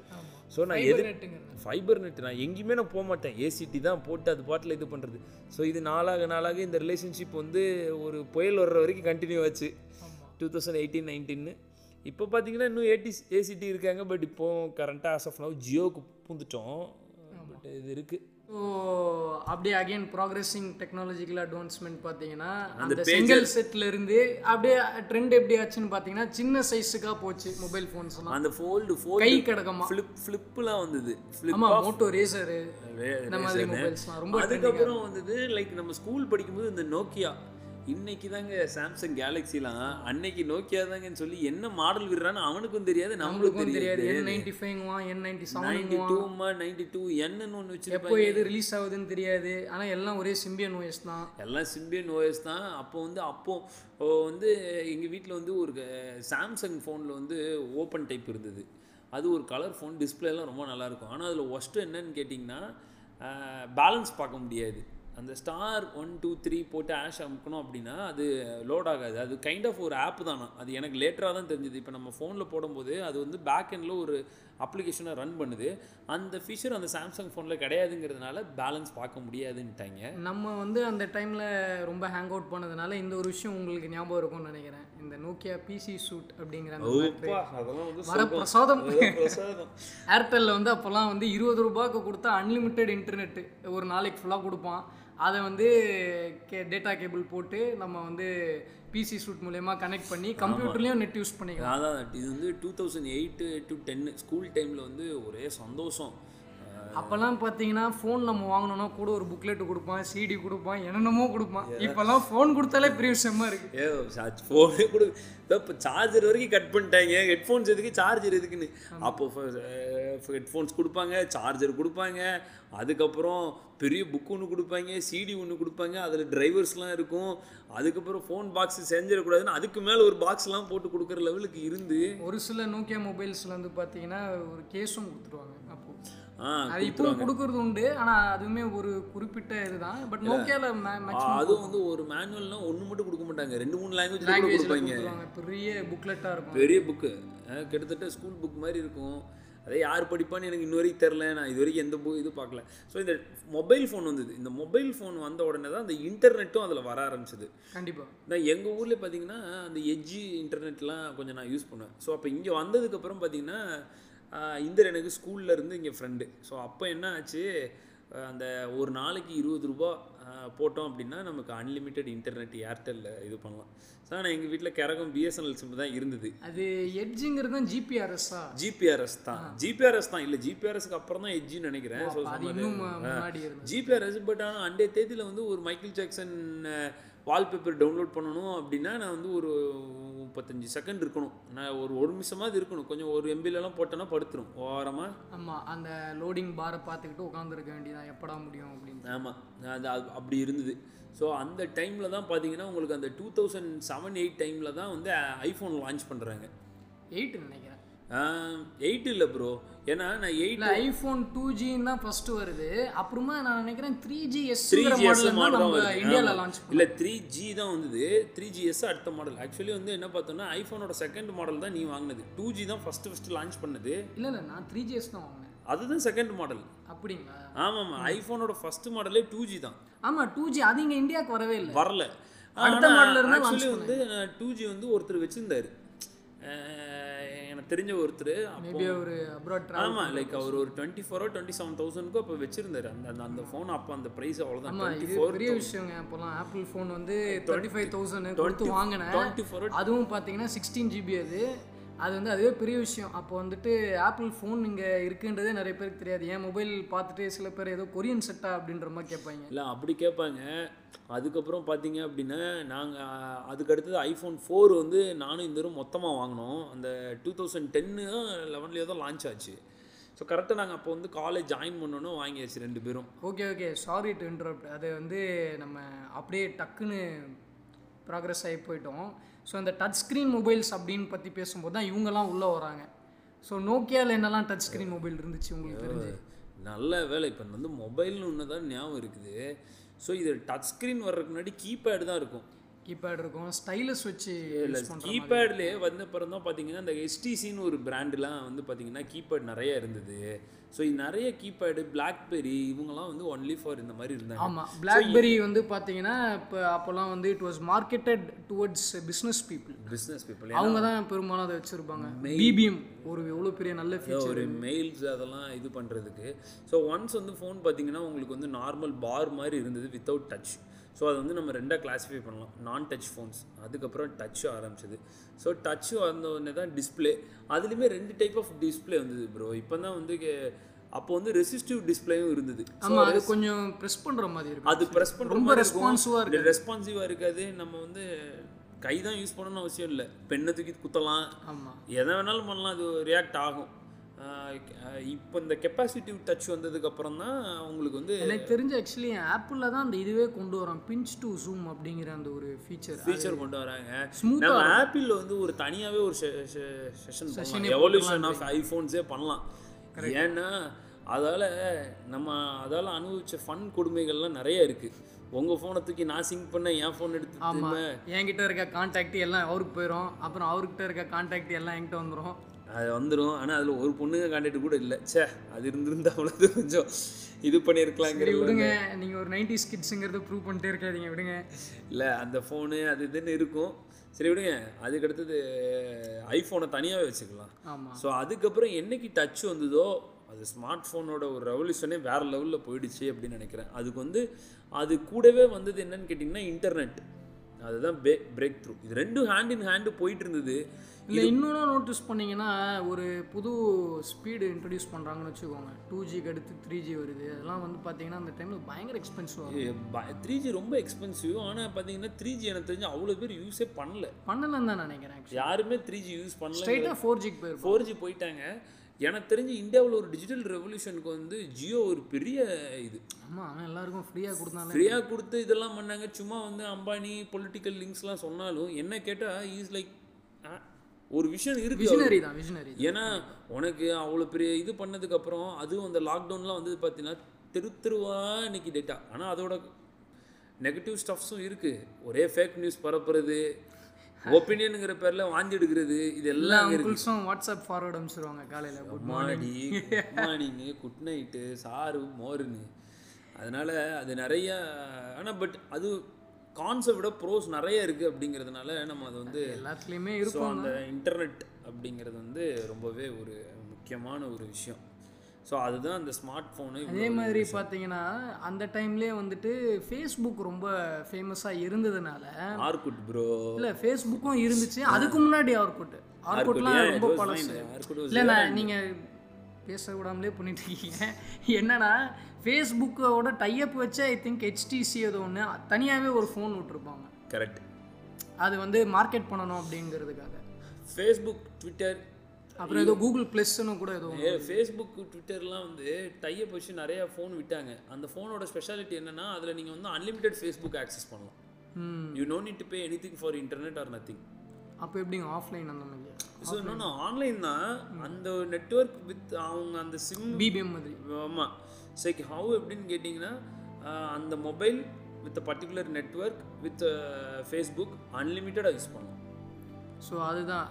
ஸோ நான் Fiber எது ஃபைபர் நெட் நான் எங்கேயுமே நான் போக மாட்டேன். ஏசிடி தான் போட்டு அது பாட்டில் இது பண்ணுறது ஸோ இது நாளாக நாளாக இந்த ரிலேஷன்ஷிப் வந்து ஒரு புயல் வர்ற வரைக்கும் கண்டினியூ ஆச்சு. டூ தௌசண்ட் எயிட்டீன் நைன்டீன்னு இப்போ பார்த்தீங்கன்னா இன்னும் ஏடி ஏசிடி இருக்காங்க. பட் இப்போ கரண்ட்டாக ஆஸ் ஆஃப் நவ் ஜியோவுக்கு பூந்துட்டோம். பட் இது இருக்குது ஸோ அப்படியே அகைன் ப்ராக்ரெஸிங் டெக்னாலஜிக்கல் அட்வான்ஸ்மெண்ட் பார்த்தீங்கன்னா அந்த சிங்கிள் செட்ல இருந்து அப்படியே ட்ரெண்ட் எப்படி ஆச்சுன்னு பார்த்தீங்கன்னா சின்ன சைஸுக்காக போச்சு மொபைல் ஃபோன்ஸ் எல்லாம். அந்த ஃபோல்டு கை ஃபோல்டு கிடக்கமா ஃப்ளிப் ஃப்ளிப்லாம் வந்தது. ஆமா மோட்டோ ரேசரு இந்த மாதிரி மொபைல்ஸ்லாம் ரொம்ப அதுக்கப்புறம் வந்தது லைக் நம்ம ஸ்கூல் படிக்கும்போது இந்த நோக்கியா இன்னைக்கு தாங்க சாம்சங் கேலக்ஸிலாம் அன்னைக்கு நோக்கியா தாங்கன்னு சொல்லி என்ன மாடல் விடுறான்னு அவனுக்கும் தெரியாது நம்மளுக்கும் தெரியாது. என் நைன்டி ஃபைவ்வான் என் நைன்டி நைன்டி செவன் டூமா நைன்டி டூ என்னன்னு ஒன்று எப்போ வச்சிருப்பாங்க எது ரிலீஸ் ஆகுதுன்னு தெரியாது. ஆனா எல்லாம் ஒரே சிம்பியன் ஓஎஸ் தான். எல்லாம் சிம்பியன் ஓஎஸ் தான். அப்போ வந்து அப்போ வந்து எங்கள் வீட்டில் வந்து ஒரு சாம்சங் ஃபோனில் வந்து ஓப்பன் டைப் இருந்தது. அது ஒரு கலர் ஃபோன் டிஸ்பிளேலாம் ரொம்ப நல்லாயிருக்கும் ஆனால் அதில் ஒஸ்ட்டு என்னன்னு கேட்டிங்கன்னா பேலன்ஸ் பார்க்க முடியாது. அந்த ஸ்டார் ஒன் டூ த்ரீ போட்டு ஆஷ் அமுக்கணும் அப்படின்னா அது லோட் ஆகாது. அது கைண்ட் ஆஃப் ஒரு ஆப் தானா? அது எனக்கு லேட்டராக தான் தெரிஞ்சுது. இப்போ நம்ம ஃபோனில் போடும்போது அது வந்து பேக் எண்டில் ஒரு அப்ளிகேஷனை ரன் பண்ணுது. அந்த ஃபீச்சர் அந்த சாம்சங் ஃபோனில் கிடையாதுங்கிறதுனால பேலன்ஸ் பார்க்க முடியாதுன்ட்டாங்க நம்ம வந்து அந்த டைமில் ரொம்ப ஹேங் அவுட் பண்ணதுனால இந்த ஒரு விஷயம் உங்களுக்கு ஞாபகம் இருக்கும்னு நினைக்கிறேன். இந்த நோக்கியா பிசி சூட் அப்படிங்கிற அந்த பிரசாதம். ஏர்டெல்லில் வந்து அப்போல்லாம் வந்து இருபது ரூபாய்க்கு கொடுத்தா அன்லிமிட்டெட் இன்டர்நெட் ஒரு நாளைக்கு ஃபுல்லாக கொடுப்பான். அதை வந்து கே டேட்டா கேபிள் போட்டு நம்ம வந்து பிசி சூட் மூலயமா கனெக்ட் பண்ணி கம்ப்யூட்டர்லேயும் நெட் யூஸ் பண்ணிக்கலாம். அதான் இது வந்து டூ தௌசண்ட் எயிட்டு டு டென்னு ஸ்கூல் டைமில் வந்து ஒரே சந்தோஷம். அப்போல்லாம் பார்த்தீங்கன்னா ஃபோன் நம்ம வாங்கணும்னா கூட ஒரு புக்லெட் கொடுப்பான் சிடி கொடுப்பான் என்னென்னமோ கொடுப்பான். இப்போல்லாம் ஃபோன் கொடுத்தாலே பெரிய விஷயமா இருக்கு. ஏ சார்ஜ் ஃபோனே கொடு. இப்போ சார்ஜர் வரைக்கும் கட் பண்ணிட்டாங்க. ஹெட்ஃபோன்ஸ் எதுக்கு? சார்ஜர் எதுக்குன்னு. அப்போ ஹெட்ஃபோன்ஸ் கொடுப்பாங்க சார்ஜர் கொடுப்பாங்க. அதுக்கப்புறம் பெரிய புக் ஒன்று கொடுப்பாங்க சிடி ஒன்று கொடுப்பாங்க. அதில் டிரைவர்ஸ்லாம் இருக்கும். அதுக்கப்புறம் ஃபோன் பாக்ஸ் செஞ்சிடக்கூடாதுன்னு அதுக்கு மேலே ஒரு பாக்ஸ்லாம் போட்டு கொடுக்குற லெவலுக்கு இருந்து ஒரு சில நோக்கியா மொபைல்ஸில் வந்து பார்த்தீங்கன்னா ஒரு கேஸும் கொடுத்துருவாங்க. அப்போ அது இப்பவும் கொடுக்கறது உண்டு ஆனால் அதுவுமே ஒரு குறிப்பிட்ட இதுதான். பட் மேக்ஸிமம் அதுவும் வந்து ஒரு மேனுவல்னா ஒன்று மட்டும் கொடுக்க மாட்டாங்க. ரெண்டு மூணு லாங்குவேஜ் கொடுப்பாங்க. பெரிய புக்லெட்டாக இருக்கும். பெரிய புக்கு கிட்டத்தட்ட ஸ்கூல் புக் மாதிரி இருக்கும். அதே யார் படிப்பான்னு எனக்கு இன்ன வரைக்கும் தெரில நான் இது வரைக்கும் எந்த புக் இது பார்க்கல. ஸோ இந்த மொபைல் ஃபோன் வந்தது. இந்த மொபைல் ஃபோன் வந்த உடனே தான் அந்த இன்டர்நெட்டும் அதில் வர ஆரம்பிச்சது. கண்டிப்பாக நான் எங்கள் ஊரில் பார்த்தீங்கன்னா அந்த எஜ்ஜி இன்டர்நெட்லாம் கொஞ்சம் நான் யூஸ் பண்ணுவேன். ஸோ அப்போ இங்கே வந்ததுக்கப்புறம் பார்த்தீங்கன்னா இந்தர் எனக்கு ஸ்கூல்ல இருந்து இங்கே ஃப்ரெண்டு ஸோ அப்போ என்ன ஆச்சு? அந்த ஒரு நாளைக்கு இருபது ரூபா போட்டோம் அப்படின்னா நமக்கு அன்லிமிட்டெட் இன்டர்நெட் ஏர்டெல்ல இது பண்ணலாம். ஸோ நான் எங்கள் வீட்டில் கரகம் பிஎஸ்என்எல் சிம் தான் இருந்தது. அது எட்ஜுங்கிறது தான். ஜிபிஆர்எஸ்ஸா ஜிபிஆர்எஸ் தான் ஜிபிஆர்எஸ் தான். இல்லை ஜிபிஆர்எஸ்க்கு அப்புறம் தான் எஜ்ஜின்னு நினைக்கிறேன். ஸோ ஜிபிஆர்எஸ் பட் ஆனால் அண்டே தேதியில் வந்து ஒரு மைக்கேல் ஜாக்சன் வால்பேப்பர் டவுன்லோட் பண்ணணும் அப்படின்னா நான் வந்து ஒரு முப்பத்தஞ்சு செகண்ட் இருக்கணும். நான் ஒரு ஒரு நிமிஷமாவது இருக்கணும். கொஞ்சம் ஒரு எம்பிலலாம் போட்டேன்னா படுத்துரும். ஓரமாக ஆமாம் அந்த லோடிங் பாரை பார்த்துக்கிட்டு உட்காந்துருக்க வேண்டியதான் எப்படா முடியும் அப்படின்னு ஆமாம் அது அப்படி இருந்தது. ஸோ அந்த டைமில் தான் பார்த்தீங்கன்னா உங்களுக்கு அந்த டூ தௌசண்ட் செவன் எயிட் டைமில் தான் வந்து ஐஃபோன் லான்ச் பண்ணுறாங்க எயிட் நினைக்கிறேன். எயிட் இல்லை ப்ரோ ஏன்னா நான் எயிட் ஐஃபோன் டூ ஜின்னு தான் ஃபர்ஸ்ட் வருது. அப்புறமா நான் நினைக்கிறேன் three G S three GS model model தான் வருது. இந்தியாவில். லான்ச் இல்ல த்ரீ ஜி தான் வந்தது. த்ரீ ஜிஎஸ் அடுத்த மாடல் ஆக்சுவலி வந்து என்ன பார்த்தோம்னா ஐஃபோனோட செகண்ட் மாடல் தான் நீ வாங்கினது. டூ ஜி தான் ஃபர்ஸ்ட் ஃபர்ஸ்ட் லான்ச் பண்ணது. இல்லை இல்லை நான் த்ரீ ஜிஎஸ் தான் வாங்கினேன். அதுதான் செகண்ட் மாடல் அப்படிங்களா? ஆமாம். ஐஃபோனோட ஃபர்ஸ்ட் மாடலே டூ ஜி தான். ஆமாம் டூ ஜி அது இங்கே இந்தியாவுக்கு வரவே இல்லை. வரல. அடுத்த launch ஆக்சுவலி வந்து டூ ஜி வந்து ஒருத்தர் வச்சிருந்தாரு. தெரிஞ்ச ஒருத்தர் மேபி ஒரு அப்ராட் ஆமா லைக் அவர் ஒரு டுவெண்ட்டி ஃபோரோ டுவெண்ட்டி செவன் தௌசண்ட்க்கு அப்போ வச்சிருந்தாரு. அந்த அந்த அந்த ஃபோன் அப்போ அந்த ப்ரைஸ் அவ்வளோதான் டுவெண்ட்டி ஃபோர் பெரிய விஷயங்க. அப்போல்லாம் ஆப்பிள் ஃபோன் வந்து தேர்ட்டி ஃபைவ் தௌசண்ட் கொடுத்து வாங்கினேன். டுவெண்ட்டி ஃபோர் அதுவும் பார்த்தீங்கன்னா சிக்ஸ்டீன் ஜிபி அது. அது வந்து அதுவே பெரிய விஷயம். அப்போ வந்துட்டு ஆப்பிள் ஃபோன் இங்கே இருக்குன்றதே நிறைய பேருக்கு தெரியாது. என் மொபைல் பார்த்துட்டு சில பேர் ஏதோ கொரியன் செட்டா அப்படின்ற மாதிரி கேட்பாங்க. இல்லை அப்படி கேட்பாங்க. அதுக்கப்புறம் பார்த்தீங்க அப்படின்னா நாங்கள் அதுக்கு அடுத்தது ஐஃபோன் ஃபோர் வந்து நானும் இந்த மொத்தமாக வாங்கினோம். அந்த டூ தௌசண்ட் டென்னு லெவன்லேயோ தான் லான்ச் ஆச்சு. ஸோ கரெக்டாக நாங்கள் அப்போ வந்து காலேஜ் ஜாயின் பண்ணோன்னு வாங்கியாச்சு ரெண்டு பேரும். Okay okay sorry to interrupt அது வந்து நம்ம அப்படியே டக்குன்னு ப்ராக்ரஸ் ஆகி போயிட்டோம். ஸோ இந்த டச் ஸ்க்ரீன் மொபைல்ஸ் அப்படின்னு பற்றி பேசும்போது தான் இவங்கெல்லாம் உள்ளே வராங்க. ஸோ நோக்கியாவில் என்னெல்லாம் டச் ஸ்க்ரீன் மொபைல் இருந்துச்சு உங்களுக்கு தெரிஞ்சு? நல்ல வேலை. இப்போ வந்து மொபைல்னு ஒன்று தான் ஞாபகம் இருக்குது. ஸோ இது டச் ஸ்க்ரீன் வர்றதுக்கு முன்னாடி கீபேடு தான் இருக்கும். கீபேட் இருக்கும். ஸ்டைலஸ் வச்சு கீபேட்லேயே வந்த அப்புறம் தான் பார்த்தீங்கன்னா இந்த எஸ்டிசின்னு ஒரு பிராண்டுலாம் வந்து பார்த்தீங்கன்னா கீபேட் நிறைய இருந்தது. ஸோ இது நிறைய கீபேடு பிளாக்பெரி இவங்கெல்லாம் வந்து ஒன்லி ஃபார் இந்த மாதிரி இருந்தாங்க. ஆமாம் பிளாக்பெரி வந்து பார்த்தீங்கன்னா இப்போ அப்போல்லாம் வந்து it was marketed towards business people business people அவங்க தான் பெரும்பாலும் அதை வச்சுருப்பாங்க. பிபிஎம் ஒரு எவ்வளோ பெரிய நல்ல ஃபீச்சர் ஒரு மெயில்ஸ் அதெல்லாம் இது பண்ணுறதுக்கு ஸோ ஒன்ஸ் வந்து ஃபோன் பார்த்தீங்கன்னா உங்களுக்கு வந்து நார்மல் பார் மாதிரி இருந்தது வித்தவுட் டச் ஸோ அது வந்து நம்ம ரெண்டாக கிளாஸிஃபை பண்ணலாம். நான் டச் ஃபோன்ஸ் அதுக்கப்புறம் டச் ஆரம்பிச்சது. ஸோ டச் வந்த உடனே தான் டிஸ்பிளே அதுலேயுமே ரெண்டு டைப் ஆஃப் டிஸ்பிளே வந்தது ப்ரோ இப்போ தான் வந்து அப்போ வந்து ரெசிஸ்டிவ் டிஸ்பிளேயும் இருந்தது. ஆமாம் அது கொஞ்சம் ப்ரெஸ் பண்ணுற மாதிரி இருக்கும். அது ப்ரெஸ் பண்ணுற ரொம்ப ரெஸ்பான்சிவாக இருக்கு ரெஸ்பான்சிவாக இருக்காது. நம்ம வந்து கை தான் யூஸ் பண்ணணும்னு அவசியம் இல்லை. பெண்ணை தூக்கி குத்தலாம். ஆமாம் எதை வேணாலும் பண்ணலாம். அது ரியாக்ட் ஆகும். இப்போ இந்த கெப்பாசிட்டிவ் டச் வந்ததுக்கு அப்புறம் தான் உங்களுக்கு வந்து எனக்கு தெரிஞ்ச ஆக்சுவலி ஆப்பிளில் தான் அந்த இதுவே கொண்டு வரோம். பிஞ்ச் டு ஜூம் அப்படிங்கிற அந்த ஒரு ஃபீச்சர் ஃபீச்சர் கொண்டு வராங்க. நம்ம ஆப்பிளில் வந்து ஒரு தனியாகவே ஒரு செஷன் பண்ணலாம். எவல்யூஷன் ஆஃப் ஐஃபோன்ஸே பண்ணலாம் ஏன்னா அதால் நம்ம அதால் அனுபவிச்ச ஃபன் கொடுமைகள்லாம் நிறைய இருக்குது உங்கள் ஃபோனை தூக்கி நான் சிங்க் பண்ண என் ஃபோன் எடுத்து ஆமாம் என்கிட்ட இருக்க கான்டாக்ட் எல்லாம் அவருக்கு போயிடும் அப்புறம் அவர்கிட்ட இருக்க கான்டாக்ட் எல்லாம் என்கிட்ட வந்துடும் அது வந்துடும் ஆனால் அதில் ஒரு பொண்ணுங்க கான்டாக்ட் கூட இல்லை. ச்சே அது இருந்திருந்தா அவ்வளோது கொஞ்சம் இது பண்ணியிருக்கலாங்கிறது விடுங்க. நீங்கள் ஒரு நைன்டி ஸ்கிட்ஸுங்கிறது ப்ரூவ் பண்ணிட்டே இருக்காதீங்க விடுங்க. இல்லை அந்த ஃபோனு அது இதுன்னு இருக்கும். சரி விடுங்க. அதுக்கடுத்தது ஐஃபோனை தனியாகவே வச்சுக்கலாம். ஆமாம் ஸோ அதுக்கப்புறம் என்னைக்கு டச் வந்ததோ அது ஸ்மார்ட் ஃபோனோட ஒரு ரெவல்யூஷனே வேறு லெவலில் போயிடுச்சு அப்படின்னு நினைக்கிறேன். அதுக்கு வந்து அது கூடவே வந்தது என்னன்னு கேட்டிங்கன்னா இன்டர்நெட் அதுதான் பே பிரேக் த்ரூ இது ரெண்டும் ஹேண்ட் இன் ஹேண்டு போயிட்டு இருந்தது இல்லை இன்னொன்று நோட்டீஸ் பண்ணீங்கன்னா ஒரு புது ஸ்பீடு இன்ட்ரடியூஸ் பண்ணுறாங்கன்னு வச்சுக்கோங்க. டூ ஜிக்கு அடுத்து த்ரீ ஜி வருது. அதெல்லாம் வந்து பார்த்தீங்கன்னா அந்த டைமில் பயங்கர எக்ஸ்பென்சிவ் த்ரீ ஜி ரொம்ப எக்ஸ்பென்சிவ் ஆனால் பார்த்தீங்கன்னா த்ரீ ஜி எனக்கு தெரிஞ்சு அவ்வளோ பேர் யூஸே பண்ணல. பண்ணலன்னு தான் நினைக்கிறேன் யாருமே த்ரீ ஜி யூஸ் பண்ணல. ஸ்ட்ரைட்டாக ஃபோர் ஜிக்கு போயிருப்போம். ஃபோர் ஜி போயிட்டாங்க. எனக்கு தெரிஞ்சு இந்தியாவில் ஒரு டிஜிட்டல் ரெவல்யூஷனுக்கு வந்து ஜியோ ஒரு பெரிய இது. ஆமாம் அவன் எல்லாருக்கும் ஃப்ரீயாக கொடுத்தாலே ஃப்ரீயாக கொடுத்து இதெல்லாம் பண்ணாங்க. சும்மா வந்து அம்பானி பொலிட்டிக்கல் லிங்க்ஸ்லாம் சொன்னாலும் என்ன கேட்டால் இஸ் லைக் ஒரு விஷயம் இருக்கு விஷனரி தான் விஷனரி ஏன்னா உனக்கு அவ்வளோ பெரிய இது பண்ணதுக்கப்புறம் அதுவும் அந்த லாக்டவுன்லாம் வந்து பார்த்தீங்கன்னா தெரு தெருவா இன்னைக்கு டேட்டா ஆனால் அதோட நெகட்டிவ் ஸ்டஃப்ஸும் இருக்குது ஒரே ஃபேக் நியூஸ் பரப்புறது ஒப்பீனியனுங்கிற பேரில் வாந்தி எடுக்கிறது இது எல்லா எல்லாம் அங்கிள்ஸும் வாட்ஸ்அப் ஃபார்வர்ட் அனுப்பிச்சிருவாங்க காலையில். குட் மாடி good morning good night sir மோருன்னு. அதனால் அது நிறைய ஆனால் பட் அது கான்ஸை விட ப்ரோஸ் நிறைய இருக்குது அப்படிங்கிறதுனால நம்ம அது வந்து எல்லாத்துலேயுமே இருக்கும் அந்த இன்டர்நெட் அப்படிங்கிறது வந்து ரொம்பவே ஒரு முக்கியமான ஒரு விஷயம். ஸோ அதுதான் அந்த ஸ்மார்ட் ஃபோனு அதே மாதிரி பார்த்தீங்கன்னா அந்த டைம்லேயே வந்துட்டு ஃபேஸ்புக் ரொம்ப ஃபேமஸாக இருந்ததுனால ஆர்குட் ப்ரோ இல்லை ஃபேஸ்புக்கும் இருந்துச்சு. அதுக்கு முன்னாடி ஆர்குட் ஆர்குட்லாம் ரொம்ப பழசு. இல்லை நான் நீங்கள் பேச விடாமலே பண்ணிட்டு இருக்கீங்க என்னன்னா ஃபேஸ்புக்கோட டைப் வச்சு ஐ திங்க் ஹெச்டிசி ஏதோ ஒன்று தனியாகவே ஒரு ஃபோன் விட்டுருப்பாங்க. கரெக்ட் அது வந்து மார்க்கெட் பண்ணணும் அப்படிங்கிறதுக்காக. ஃபேஸ்புக் ட்விட்டர் அப்புறம் ஏதோ கூகுள் ப்ளஸ்ன்னு கூட ஏதோ ஃபேஸ்புக் ட்விட்டர்லாம் வந்து டைப் வச்சு நிறைய ஃபோன் விட்டாங்க. அந்த ஃபோனோட ஸ்பெஷாலிட்டி என்னன்னா அதில் நீங்கள் வந்து அன்லிமிட்டெட் ஃபேஸ்புக் ஆக்சஸ் பண்ணலாம். You no need to pay anything for internet or nothing அப்போ எப்படிங்க? ஆஃப்லைன் அந்த மாதிரி. ஸோ இன்னொன்று ஆன்லைன் தான் அந்த நெட்வொர்க் வித் அவங்க அந்த சிம் பிபிஎம் மாதிரி. ஆமாம் சரி ஹவு எப்படின்னு கேட்டிங்கன்னா அந்த mobile with particular network with Facebook அன்லிமிட்டடாக use பண்ணலாம். ஸோ அதுதான்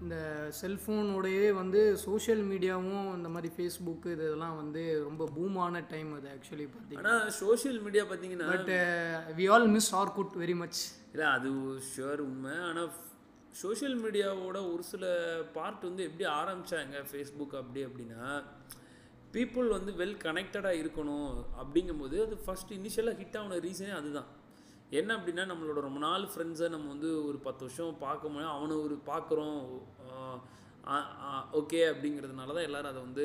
இந்த செல்ஃபோனோடையே வந்து சோஷியல் மீடியாவும் இந்த மாதிரி ஃபேஸ்புக்கு இதெல்லாம் வந்து ரொம்ப பூமான டைம் அது ஆக்சுவலி பார்த்தீங்கன்னா. சோஷியல் மீடியா பார்த்தீங்கன்னா but we all miss Orkut very much இல்லை அது ஷுவர் உண்மை. ஆனால் சோஷியல் மீடியாவோட ஒரு சில பார்ட் வந்து எப்படி ஆரம்பிச்சாங்க ஃபேஸ்புக் அப்படி அப்படின்னா பீப்புள் வந்து வெல் கனெக்டடாக இருக்கணும் அப்படிங்கும்போது அது ஃபஸ்ட் இனிஷியலாக ஹிட் ஆன ரீசனே அதுதான். என்ன அப்படின்னா நம்மளோட ரொம்ப நாள் ஃப்ரெண்ட்ஸை நம்ம வந்து ஒரு பத்து வருஷம் பார்க்க முடியும். அவனை ஒரு பார்க்குறோம். ஓகே அப்படிங்கிறதுனால தான் எல்லாரும் அதை வந்து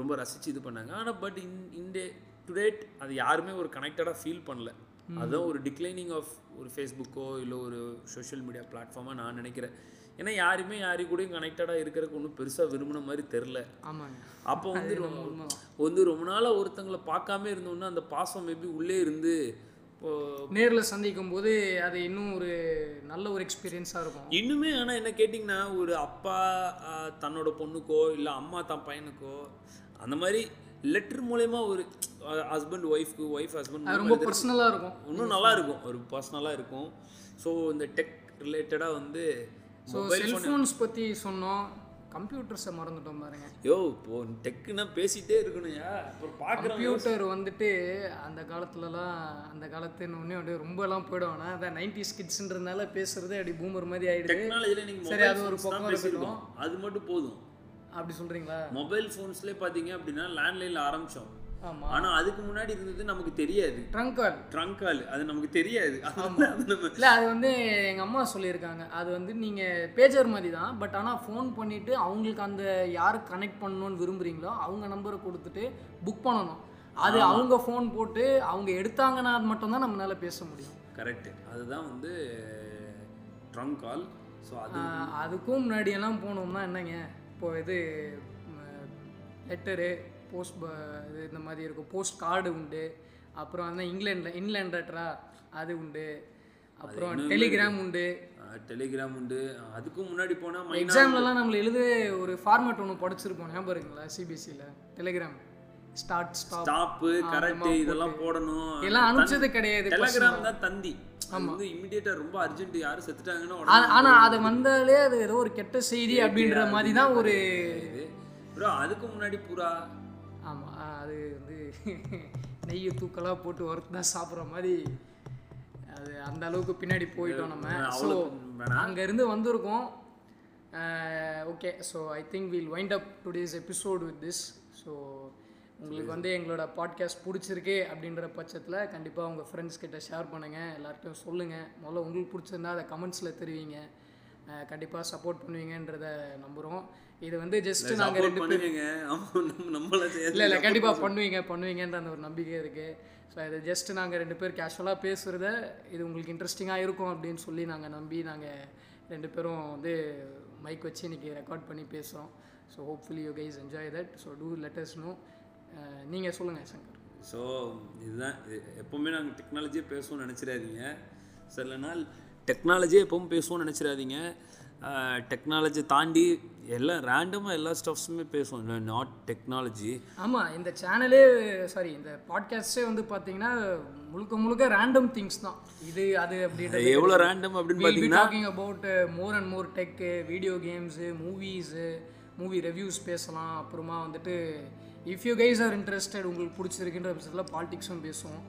ரொம்ப ரசித்து இது பண்ணாங்க. ஆனால் பட் இன் இன்டே டுடேட் அது யாருமே ஒரு கனெக்டடாக ஃபீல் பண்ணல. அதுதான் ஒரு டிக்ளைனிங் ஆஃப் ஒரு ஃபேஸ்புக்கோ இல்லை ஒரு சோஷியல் மீடியா பிளாட்ஃபார்மாக நான் நினைக்கிறேன். ஏன்னா யாருமே யாரு கூடயும் கனெக்டடாக இருக்கிறதுக்கு ஒன்றும் பெருசாக விரும்பின மாதிரி தெரில அப்போ வந்து ரொம்ப. வந்து ரொம்ப நாளாக ஒருத்தங்களை பார்க்காம இருந்தோன்னா அந்த பாசம் மேபி உள்ளே இருந்து இப்போ நேரில் சந்திக்கும் போது அது இன்னும் ஒரு நல்ல ஒரு எக்ஸ்பீரியன்ஸாக இருக்கும். இன்னுமே ஆனால் என்ன கேட்டிங்கன்னா ஒரு அப்பா தன்னோட பொண்ணுக்கோ இல்லை அம்மா தான் பையனுக்கோ அந்த மாதிரி லெட்டர் மூலயமா ஒரு ஹஸ்பண்ட் ஒய்ஃப்க்கு ஒய்ஃப் அது ரொம்ப ஹஸ்பண்ட் பர்சனலாக இருக்கும். இன்னும் நல்லா இருக்கும். ஒரு பர்சனலாக இருக்கும். ஸோ இந்த டெக் ரிலேட்டடாக வந்து ஸோ செல்ஃபோன்ஸ் பற்றி சொன்னோம். கம்ப்யூட்டர்ஸை மறந்துட்டோம் பாருங்க. யோ இப்போ டெக்குன்னா பேசிட்டே இருக்கணும்யா. கம்ப்யூட்டர் வந்துட்டு அந்த காலத்துலலாம் அந்த காலத்துன்னு ஒன்றே அப்படியே ரொம்பலாம் போயிடும். ஆனால் அதான் நைன்டி ஸ்கிட்ஸ்ன்றதுனால பேசுறது அப்படி பூமர் மாதிரி ஆயிடுது. டெக்னாலஜியில் நீங்கள் சரி, அது ஒரு பக்கம் பேசியிருக்கோம் அது மட்டும் போதும். அப்படி சொல்கிறீங்களா மொபைல் ஃபோன்ஸ்லேயே பார்த்தீங்க அப்படின்னா லேண்ட்லைனில் ஆரம்பித்தோம் ஆமாம் ஆனால் அதுக்கு முன்னாடி இருந்தது நமக்கு தெரியாது. ட்ரங்க் கால் ட்ரங்க் கால் அது நமக்கு தெரியாது. இல்லை அது வந்து எங்கள் அம்மா சொல்லியிருக்காங்க. அது வந்து நீங்கள் பேஜர் மாதிரி தான். பட் ஆனால் ஃபோன் பண்ணிவிட்டு அவங்களுக்கு அந்த யார் கனெக்ட் பண்ணணும்னு விரும்புகிறீங்களோ அவங்க நம்பரை கொடுத்துட்டு புக் பண்ணணும். அது அவங்க ஃபோன் போட்டு அவங்க எடுத்தாங்கன்னா மட்டும்தான் நம்மளால பேச முடியும். கரெக்ட் அதுதான் வந்து ட்ரங்க் கால் ஸோ அது அதுக்கும் முன்னாடியெல்லாம் போனோம்னா என்னங்க? இப்போ இது லெட்டரு போஸ்ட் இது இந்த மாதிரி இருக்கும். போஸ்ட் கார்டு உண்டு. அப்புறம் வந்து இங்கிலாண்டில் இன்லேண்ட் லெட்டரா அது உண்டு. அப்புறம் டெலிகிராம் உண்டு. டெலிகிராம் உண்டு. அதுக்கும் முன்னாடி போனால் எக்ஸாம்லலாம் நம்மள எழுத ஒரு ஃபார்மேட் ஒன்று படிச்சிருப்போம். ஞாபகம் இருக்குங்களா? சிபிஎஸ்சியில் telegram start stop stop correct இதெல்லாம் போடணும். எல்லாம் அனுப்பிச்சது கிடையாது டெலிகிராம் தான் தந்தி. வந்து இமிடியேட்டா ரொம்ப அர்ஜென்ட் யாரும் செத்துட்டாங்கன்னா ஆனா அது வந்தாலே அது ஏதோ ஒரு கெட்ட செய்தி அப்படின்ற மாதிரி தான் ஒரு ப்ரோ அதுக்கு முன்னாடி பூரா ஆமா அது வந்து நெய்யை தூக்கலாக போட்டு வறுத்து தான் சாப்பிட்ற மாதிரி அது அந்த அளவுக்கு பின்னாடி போயிட்டோம் நம்ம. ஸோ. அங்கேருந்து வந்திருக்கோம். Okay so I think will wind up today's episode with this so உங்களுக்கு வந்து எங்களோட பாட்காஸ்ட் பிடிச்சிருக்கு அப்படின்ற பட்சத்தில் கண்டிப்பாக உங்கள் ஃப்ரெண்ட்ஸ் கிட்ட ஷேர் பண்ணுங்கள் எல்லார்ட்டையும் சொல்லுங்கள் முதல்ல உங்களுக்கு பிடிச்சிருந்தா அதை கமெண்ட்ஸில் தெரிவிங்க. கண்டிப்பாக சப்போர்ட் பண்ணுவீங்கன்றத நம்புகிறோம் இது வந்து ஜஸ்ட் நாங்கள் சப்போர்ட் ரெண்டு நம்ம நம்மள இல்லை இல்லை கண்டிப்பாக பண்ணுவீங்க பண்ணுவீங்கன்ற அந்த ஒரு நம்பிக்கை இருக்குது ஸோ இது ஜஸ்ட் நாங்கள் ரெண்டு பேர் கேஷுவலாக பேசுகிறத இது உங்களுக்கு இன்ட்ரெஸ்டிங்காக இருக்கும் அப்படின்னு சொல்லி நாங்கள் நம்பி நாங்கள் ரெண்டு பேரும் வந்து மைக் வச்சு இன்றைக்கி ரெக்கார்ட் பண்ணி பேசுகிறோம் so hopefully you guys enjoy that so do letters know நீங்கள் சொல்லுங்கள் சங்கர். ஸோ இதுதான். இது எப்போவுமே நாங்கள் டெக்னாலஜியே பேசுவோம்னு நினச்சிடாதீங்க. சில நாள் டெக்னாலஜியே எப்பவும் பேசுவோம்னு நினச்சிடாதீங்க. டெக்னாலஜி தாண்டி எல்லாம் ரேண்டமாக எல்லா ஸ்டஃப்ஸுமே பேசுவோம். நாட் டெக்னாலஜி ஆமாம் இந்த சேனலே சாரி இந்த பாட்காஸ்டே வந்து பார்த்தீங்கன்னா முழுக்க முழுக்க ரேண்டம் திங்ஸ் தான். இது அது அப்படின்றது எவ்வளோ ரேண்டம் அப்படின்னு பார்த்தீங்கன்னா talking about more and more tech video games movies movie reviews பேசலாம். அப்புறமா வந்துட்டு if you guys are interested உங்களுக்கு பிடிச்சிருக்குன்ற பட்சத்தில் பாலிடிக்ஸும் பேசுவோம்.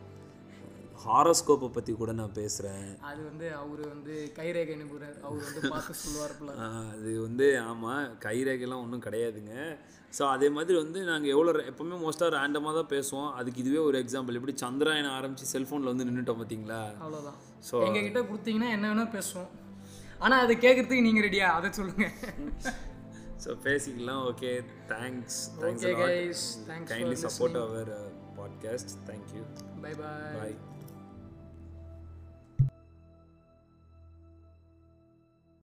ஹாரோஸ்கோப்பை பற்றி கூட நான் பேசுகிறேன் அது வந்து அவர் வந்து கைரேகை நிபுணர் அவர் வந்து பார்த்து சொல்லுவார்ல அது வந்து ஆமாம் கைரேகைலாம் ஒன்றும் கிடையாதுங்க. ஸோ அதே மாதிரி வந்து நாங்கள் எவ்வளோ எப்போவுமே மோஸ்ட்டாக ரேண்டமாக தான் பேசுவோம். அதுக்கு இதுவே ஒரு எக்ஸாம்பிள் எப்படி சந்திராயன் ஆரம்பித்து செல்ஃபோனில் வந்து நின்றுட்டோம் பார்த்தீங்களா அவ்வளோதான் So- எங்ககிட்ட கொடுத்தீங்கன்னா என்ன வேணால் பேசுவோம். ஆனால் அதை கேட்குறதுக்கு நீங்கள் ரெடியா அதை சொல்லுங்கள் ஸோ பேசிக்கலாம். Okay thanks thanks kindly support our podcast thank you bye bye bye